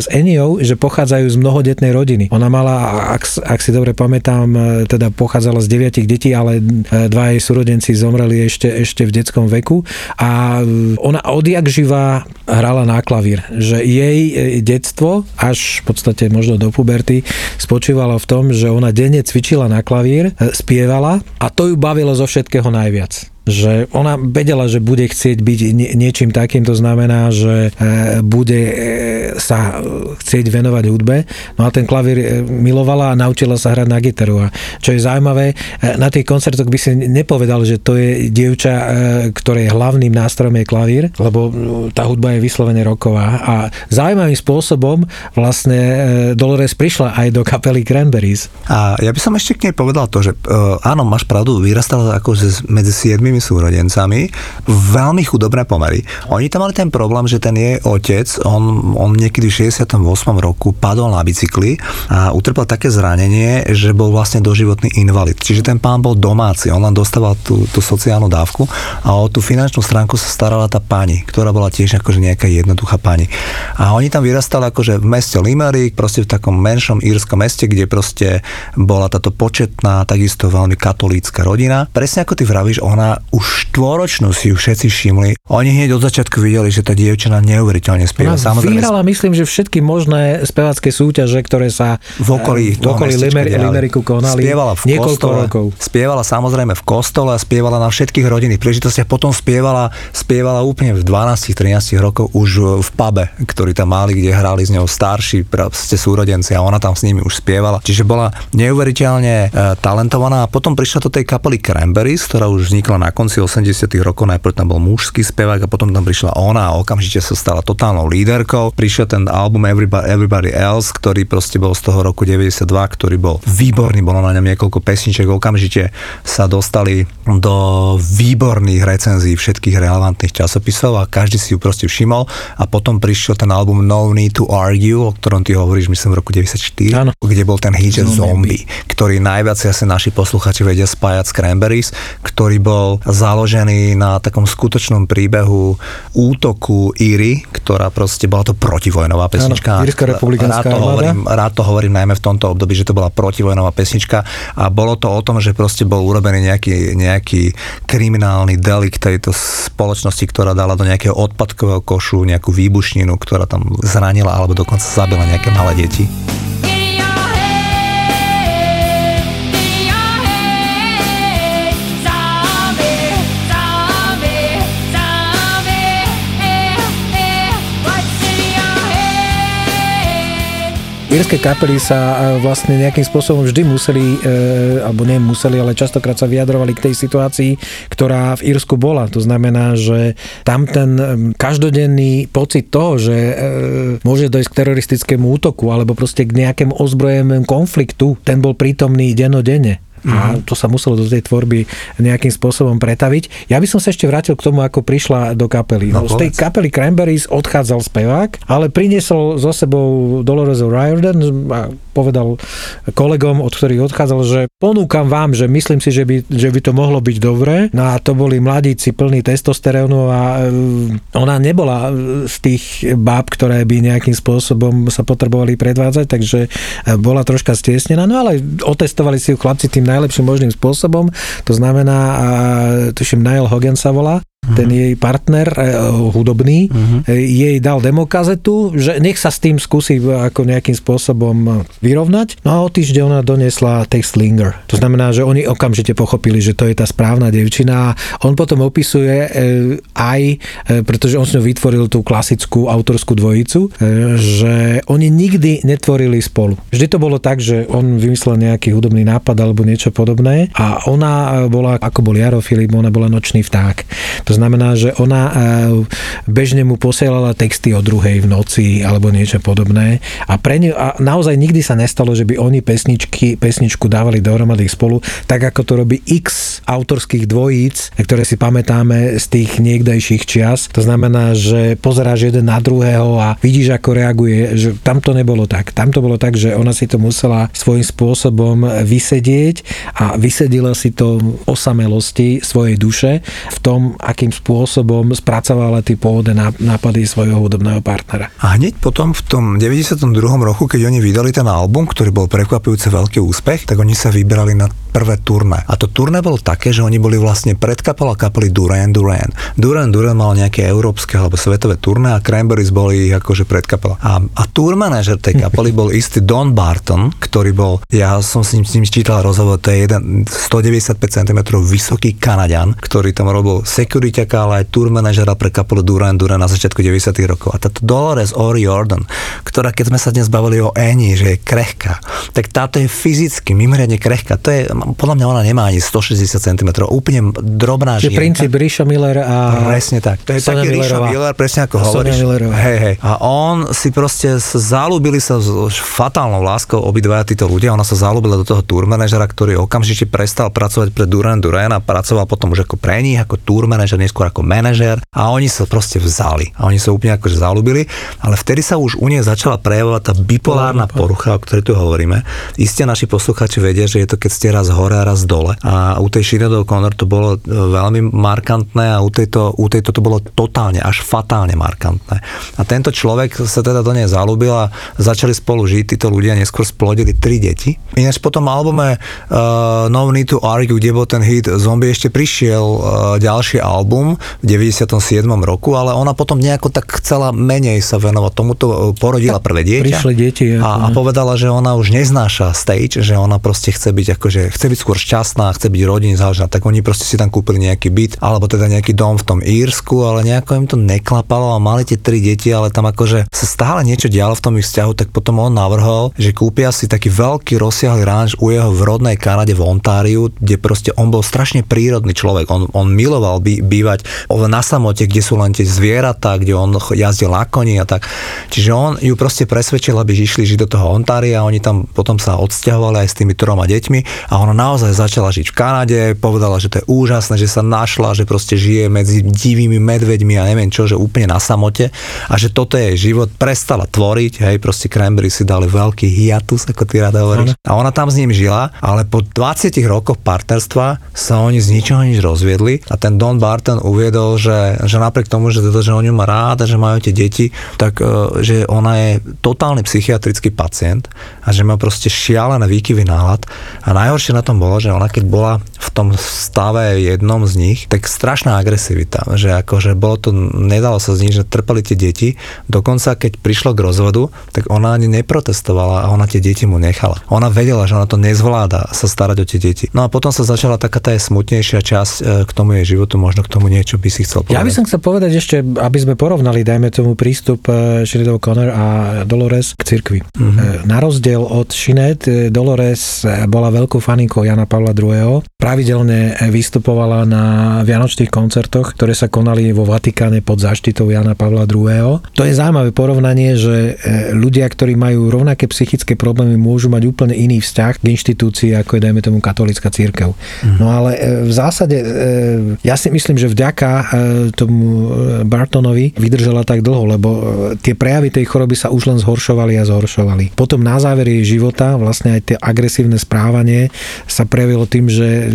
s Eniou, že pochádzajú z mnohodetnej rodiny. Ona mala, ak, ak si dobre pamätám, teda pochádzala z deviatich detí, ale dva jej súrodenci zomreli ešte, ešte v detskom veku a ona odjak živa hrala na klavír, že jej detstvo až v podstate možno do puberty spočívalo v tom, že ona denne cvičila na klavír, spievala a to ju bavilo zo všetkého najviac že ona vedela, že bude chcieť byť niečím takým, to znamená, že e, bude e, sa chcieť venovať hudbe. No a ten klavír e, milovala a naučila sa hrať na gitaru. A čo je zaujímavé, na tých koncertoch by si nepovedal, že to je dievča, ktorej hlavným nástrojom je klavír, lebo tá hudba je vyslovene roková. A zaujímavým spôsobom vlastne Dolores prišla aj do kapely Cranberries. A ja by som ešte k nej povedal to, že áno, máš pravdu, vyrastala ako medzi siedmi svojimi súrodencami, veľmi chudobné pomery. Oni tam mali ten problém, že ten jej otec, on, on niekedy v 68. roku padol na bicykli a utrpel také zranenie, že bol vlastne doživotný invalid. Čiže ten pán bol domáci, on len dostával tú, tú sociálnu dávku a o tú finančnú stránku sa starala tá pani, ktorá bola tiež akože nejaká jednoduchá pani. A oni tam vyrastali akože v meste Limerick, proste v takom menšom írskom meste, kde proste bola táto početná, takisto veľmi katolícka rodina. Presne ako ty vravíš, ona už štvoročnú si ju všetci všimli. Oni hneď od začiatku videli, že tá dievčina neuveriteľne spieva. Ona Samozrejme, vyhrala, myslím, že všetky možné spevacké súťaže, ktoré sa v okolí, v okolí Limer, Limeriku konali spievala v niekoľko kostole, rokov. Spievala samozrejme v kostole a spievala na všetkých rodinných príležitostiach. Potom spievala, spievala úplne v 12-13 rokov už v pube, ktorý tam mali, kde hrali s ňou starší proste súrodenci a ona tam s nimi už spievala. Čiže bola neuveriteľne e, talentovaná a potom prišla do tej kapely Cranberries, ktorá už vznikla na konci 80 rokov najprv tam bol mužský spevák a potom tam prišla ona a okamžite sa stala totálnou líderkou. Prišiel ten album Everybody, Everybody Else, ktorý proste bol z toho roku 92, ktorý bol výborný, bolo na ňom niekoľko pesniček, okamžite sa dostali do výborných recenzií všetkých relevantných časopisov a každý si ju proste všimol a potom prišiel ten album No Need to Argue, o ktorom ty hovoríš myslím v roku 94, ano. kde bol ten hit Zombie, ktorý najviac asi naši posluchači vedia spájať s Cranberries, ktorý bol založený na takom skutočnom príbehu útoku Íry, ktorá proste bola to protivojnová pesnička. Áno, rád to, hovorím, rád to hovorím najmä v tomto období, že to bola protivojnová pesnička a bolo to o tom, že proste bol urobený nejaký, nejaký kriminálny delikt tejto spoločnosti, ktorá dala do nejakého odpadkového košu nejakú výbušninu, ktorá tam zranila alebo dokonca zabila nejaké malé deti. Írske kapely sa e, vlastne nejakým spôsobom vždy museli, e, alebo nie museli, ale častokrát sa vyjadrovali k tej situácii, ktorá v Írsku bola. To znamená, že tam ten e, každodenný pocit toho, že môže dojsť k teroristickému útoku alebo proste k nejakému ozbrojenému konfliktu, ten bol prítomný denodenne. A mhm. to sa muselo do tej tvorby nejakým spôsobom pretaviť. Ja by som sa ešte vrátil k tomu, ako prišla do kapely. No, z tej kapely Cranberries odchádzal spevák, ale priniesol so sebou Dolores O'Riordan a povedal kolegom, od ktorých odchádzal, že ponúkam vám, že myslím si, že by, že by to mohlo byť dobré. No a to boli mladíci plní testosterónu a e, ona nebola z tých báb, ktoré by nejakým spôsobom sa potrebovali predvádzať, takže e, bola troška stiesnená, no ale otestovali si ju chlapci tým najlepším možným spôsobom. To znamená, tuším, Niall Hogan sa volá. Ten jej partner uh, hudobný uh-huh. jej dal demokazetu, že nech sa s tým skúsi ako nejakým spôsobom vyrovnať. No a o týždeň ona donesla text Linger. To znamená, že oni okamžite pochopili, že to je tá správna devčina. A on potom opisuje aj, pretože on s ňou vytvoril tú klasickú autorskú dvojicu, že oni nikdy netvorili spolu. Vždy to bolo tak, že on vymyslel nejaký hudobný nápad alebo niečo podobné a ona bola, ako bol Jaro Filip, ona bola nočný vták. To To znamená, že ona e, bežne mu posielala texty o druhej v noci alebo niečo podobné a, pre ňu, a naozaj nikdy sa nestalo, že by oni pesničky, pesničku dávali dohromady spolu, tak ako to robí x autorských dvojíc, ktoré si pamätáme z tých niekdajších čias. To znamená, že pozeráš jeden na druhého a vidíš, ako reaguje, že tam to nebolo tak. Tam to bolo tak, že ona si to musela svojím spôsobom vysedieť a vysedila si to osamelosti svojej duše v tom, akým spôsobom spracovala tie pôvodné nápady svojho hudobného partnera. A hneď potom v tom 92. roku, keď oni vydali ten album, ktorý bol prekvapujúce veľký úspech, tak oni sa vybrali na prvé turné. A to turné bolo také, že oni boli vlastne predkapela kapely Duran Duran. Duran Duran mal nejaké európske alebo svetové turné a Cranberries boli ich akože predkapela. A, a tour manažer tej kapely bol istý Don Barton, ktorý bol, ja som s ním, s ním čítal rozhovor, to je jeden 195 cm vysoký Kanaďan, ktorý tam robil security ale aj tour manažera pre kapelu Duran Duran na začiatku 90 rokov. A táto Dolores O'Riordan, ktorá keď sme sa dnes bavili o Annie, že je krehká, tak táto je fyzicky mimoriadne krehká. To je podľa mňa ona nemá ani 160 cm, úplne drobná žienka. princíp Ríša Miller a... Presne tak. To je Sonia taký Ríša Miller, presne ako hovoríš. Hej, hej. A on si proste zalúbili sa s fatálnou láskou obidvaja títo ľudia. Ona sa zalúbila do toho tour manažera, ktorý okamžite prestal pracovať pre Duran Duran a pracoval potom už ako pre nich, ako tour manažer, neskôr ako manažer. A oni sa proste vzali. A oni sa úplne akože zalúbili. Ale vtedy sa už u nej začala prejavovať tá bipolárna porucha, o ktorej tu hovoríme. Isté naši posluchači vedia, že je to keď ste raz hore a raz dole. A u tej Sinead O'Connor to bolo e, veľmi markantné a u tejto, u tejto to bolo totálne, až fatálne markantné. A tento človek sa teda do nej zalúbil a začali spolu žiť, títo ľudia neskôr splodili tri deti. Ináč po tom albume uh, No Need to Argue, kde bol ten hit Zombie, ešte prišiel uh, ďalší album v 97. roku, ale ona potom nejako tak chcela menej sa venovať tomuto, porodila prvé dieťa. Prišli deti. A, a povedala, že ona už neznáša stage, že ona proste chce byť akože, chce byť skôr šťastná, chce byť rodine záležná, tak oni proste si tam kúpili nejaký byt, alebo teda nejaký dom v tom Írsku, ale nejako im to neklapalo a mali tie tri deti, ale tam akože sa stále niečo dialo v tom ich vzťahu, tak potom on navrhol, že kúpia si taký veľký rozsiahly ranč u jeho v rodnej Kanade v Ontáriu, kde proste on bol strašne prírodný človek. On, on miloval by, bývať na samote, kde sú len tie zvieratá, kde on jazdil na koni a tak. Čiže on ju proste presvedčil, aby išli žiť do toho Ontária oni tam potom sa odsťahovali aj s tými troma deťmi a ona naozaj začala žiť v Kanade, povedala, že to je úžasné, že sa našla, že proste žije medzi divými medveďmi a neviem čo, že úplne na samote a že toto je život, prestala tvoriť, hej, proste Cranberry si dali veľký hiatus, ako ty rada hovoríš. A ona tam s ním žila, ale po 20 rokoch partnerstva sa oni z ničoho nič rozviedli a ten Don Barton uviedol, že, že napriek tomu, že, teda, že on ju má rád a že majú tie deti, tak e, že ona je totálny psychiatrický pacient a že má proste šialené výkyvy nálad a najhoršie na tom bolo, že ona keď bola v tom stave jednom z nich, tak strašná agresivita, že akože bolo to, nedalo sa z nich, že trpeli tie deti, dokonca keď prišlo k rozvodu, tak ona ani neprotestovala a ona tie deti mu nechala. Ona vedela, že ona to nezvláda sa starať o tie deti. No a potom sa začala taká tá smutnejšia časť e, k tomu jej životu, možno k tomu niečo by si chcel povedať. Ja by som chcel povedať ešte, aby sme porovnali, dajme tomu prístup Sinead O'Connor a Dolores k cirkvi. Mm-hmm. Na rozdiel od Sinead, Dolores bola veľkou faninkou Jana Pavla II. Pravidelne vystupovala na vianočných koncertoch, ktoré sa konali vo Vatikáne pod záštitou Jana Pavla II. To je zaujímavé porovnanie, že e, ľudia, ktorí majú rovnaké psychické problémy, môžu mať úplne iný vzťah k inštitúcii, ako je dajme tomu katolická církev. Mm. No ale e, v zásade e, ja si myslím, že vďaka tomu Bartonovi vydržala tak dlho, lebo tie prejavy tej choroby sa už len zhoršovali a zhoršovali. Potom na záver jej života vlastne aj tie agresívne správanie sa prejavilo tým, že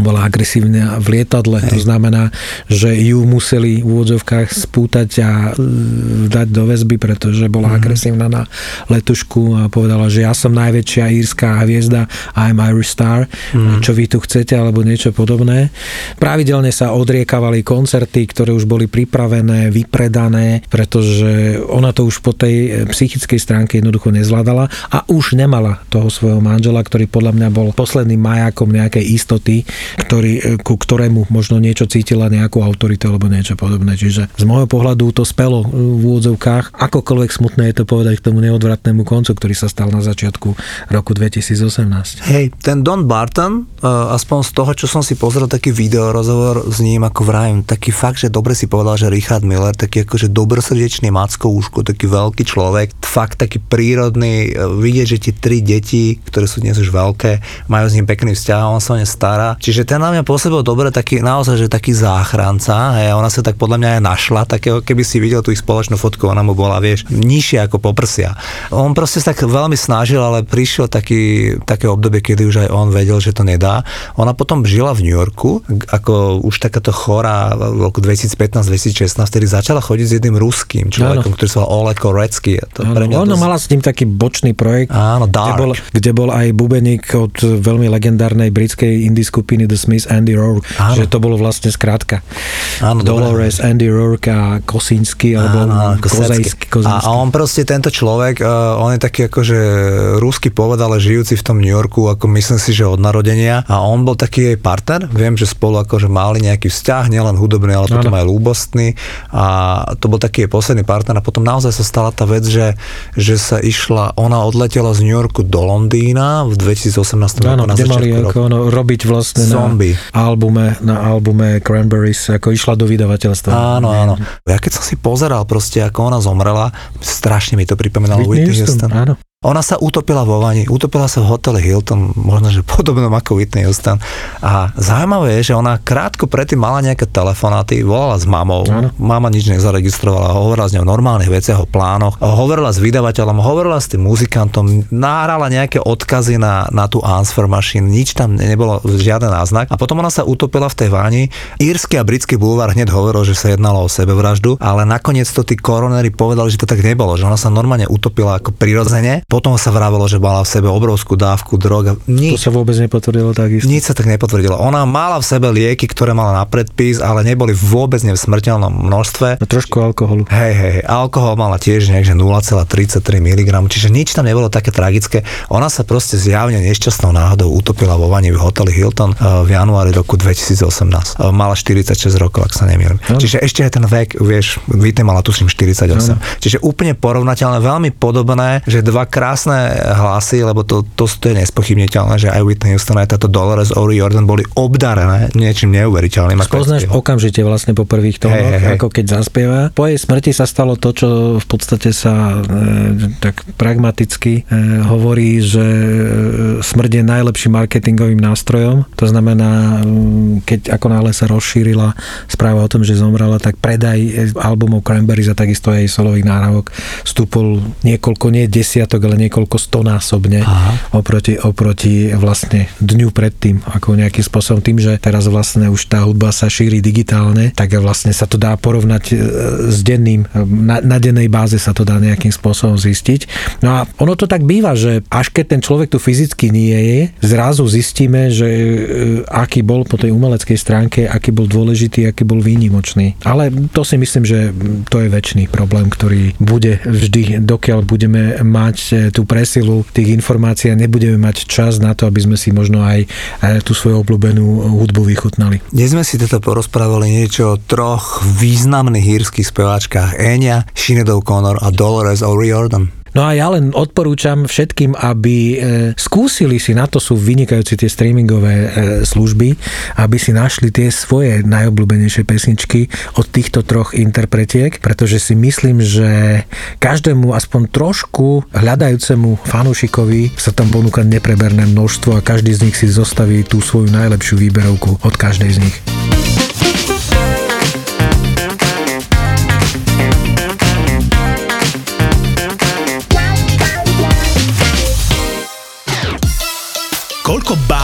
bola agresívna v lietadle. Hej. To znamená, že ju museli v úvodzovkách spútať a e, dať do väzby, pretože bola mm. agresívna na letušku a povedala, že ja som najväčšia írska hviezda, I'm Irish Star, mm. čo vy tu chcete, alebo niečo podobné. Pravidelne sa odriekavali koncerty, ktoré už boli pripravené, vypredané, pretože ona to už po tej psychickej stránke jednoducho nezvládala a už nemala toho svojho manžela, ktorý podľa mňa bol posledným majákom nejakej istoty ktorý, e, ku ktorému možno niečo cítila nejakú autoritu alebo niečo podobné. Čiže z môjho pohľadu to spelo v úvodzovkách. Akokoľvek smutné je to povedať k tomu neodvratnému koncu, ktorý sa stal na začiatku roku 2018. Hej, ten Don Barton, aspoň z toho, čo som si pozrel, taký video rozhovor s ním, ako vrajím, taký fakt, že dobre si povedal, že Richard Miller, taký akože dobrosrdečný macko úško, taký veľký človek, fakt taký prírodný, uh, vidieť, že tie tri deti, ktoré sú dnes už veľké, majú s ním pekný vzťah on sa o ne stará. Čiže ten na mňa pôsobil dobre, taký naozaj, že taký záchranca, hej, ona sa tak podľa mňa aj našla, takého, keby si videl tú ich spoločnú fotku, ona mu bola, vieš, nižšia ako poprsia. On proste sa tak veľmi snažil, ale prišiel taký, také obdobie, kedy už aj on vedel, že to nedá. Ona potom žila v New Yorku, ako už takáto chorá v roku 2015-2016, vtedy začala chodiť s jedným ruským človekom, Áno. ktorý sa volal Oleg Korecký. To pre mňa dosť- mala s ním taký bočný projekt, Áno, kde Dark. bol, kde bol aj bubeník od veľmi legendárnej britskej indie skupiny The Smiths Andy Rourke, Áno. že to bolo vlastne skrátka. Áno, dobre. Dolores, Andy Rourke a Kosínsky, alebo Áno. Kosecký. A, on proste, tento človek, uh, on je taký akože ruský pôvod, ale žijúci v tom New Yorku, ako myslím si, že od narodenia. A on bol taký jej partner. Viem, že spolu akože mali nejaký vzťah, nielen hudobný, ale potom Áno. aj ľúbostný. A to bol taký jej posledný partner. A potom naozaj sa stala tá vec, že, že sa išla, ona odletela z New Yorku do Londýna v 2018 Áno, roku na mali začiatku ako roku. ono, robiť vlastne Zombie. na albume, na albume Cranberries, ako išla do vydavateľstva. Áno, áno. Ja keď som si pozeral proste, ako ona zomrela, strašne mi to pripomínalo Whitney Whitney Houston, Houston. áno. Ona sa utopila vo vani, utopila sa v hoteli Hilton, možno, že podobnom ako Whitney Houston. A zaujímavé je, že ona krátko predtým mala nejaké telefonáty, volala s mamou, Áno. mama nič nezaregistrovala, hovorila s ňou o normálnych veciach, o plánoch, hovorila s vydavateľom, hovorila s tým muzikantom, nahrala nejaké odkazy na, na tú Answer Machine, nič tam nebolo, žiaden náznak. A potom ona sa utopila v tej vani. Írsky a britský bulvár hneď hovoril, že sa jednalo o sebevraždu, ale nakoniec to tí koronery povedali, že to tak nebolo, že ona sa normálne utopila ako prirodzene. Potom sa vravelo, že mala v sebe obrovskú dávku drog. a To Nič, sa vôbec nepotvrdilo takisto. nič sa tak nepotvrdilo. Ona mala v sebe lieky, ktoré mala na predpis, ale neboli vôbec ne v smrteľnom množstve. A trošku alkoholu. Hej, hej, hej, alkohol mala tiež že 0,33 mg, čiže nič tam nebolo také tragické. Ona sa proste zjavne nešťastnou náhodou utopila vo vani v hoteli Hilton eh, v januári roku 2018. Eh, Mala 46 rokov, ak sa nemýlim. Čiže ešte aj ten vek, vieš, Whitney mala tuším 48. Čiže úplne porovnateľné, veľmi podobné, že dva krásne hlasy, lebo to, to, to je nespochybniteľné, že aj Whitney Houston, aj táto Dolores O'Riordan boli obdarené niečím neuveriteľným. Spoznáš okamžite vlastne po prvých tónoch, hej, hej. ako keď zaspieva. Po jej smrti sa stalo to, čo v podstate sa e, tak pragmaticky e, hovorí, že e, smrť je najlepším marketingovým nástrojom. To znamená, keď ako náhle sa rozšírila správa o tom, že zomrela, tak predaj albumov Cranberries a takisto aj solových náhrávok stúpol niekoľko, nie desiatok, ale niekoľko stonásobne oproti, oproti vlastne dňu predtým, ako nejakým spôsobom tým, že teraz vlastne už tá hudba sa šíri digitálne, tak vlastne sa to dá porovnať e, s denným, na, na dennej báze sa to dá nejakým spôsobom zistiť. No a ono to tak býva, že až keď ten človek tu fyzicky nie je, zrazu zistíme, že e, aký bol po tej umeleckej stránke, aký bol dôležitý, aký bol výnimočný. Ale to si myslím, že to je väčší problém, ktorý bude vždy, dokiaľ budeme mať tú presilu tých informácií a nebudeme mať čas na to, aby sme si možno aj tú svoju obľúbenú hudbu vychutnali. Dnes sme si teda porozprávali niečo o troch významných írskych speváčkach Enya, Sinead O'Connor a Dolores O'Riordan. No a ja len odporúčam všetkým, aby e, skúsili si, na to sú vynikajúci tie streamingové e, služby, aby si našli tie svoje najobľúbenejšie pesničky od týchto troch interpretiek, pretože si myslím, že každému aspoň trošku hľadajúcemu fanúšikovi sa tam ponúka nepreberné množstvo a každý z nich si zostaví tú svoju najlepšiu výberovku od každej z nich. Koľko báb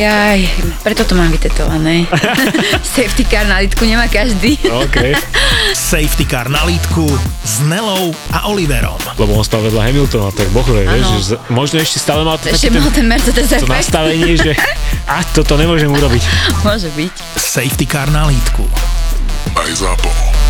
Jaj, preto to mám vytetované. Safety car na litku nemá každý. OK. Safety car na lítku s Nelou a Oliverom. Lebo on stal vedľa Hamiltona, tak bohre, Áno. vieš, že možno ešte stále mal to Ešte mal ten Mercedes to efekt. nastavenie, že a toto nemôžem urobiť. Môže byť. Safety car na lítku. Aj ZAPO.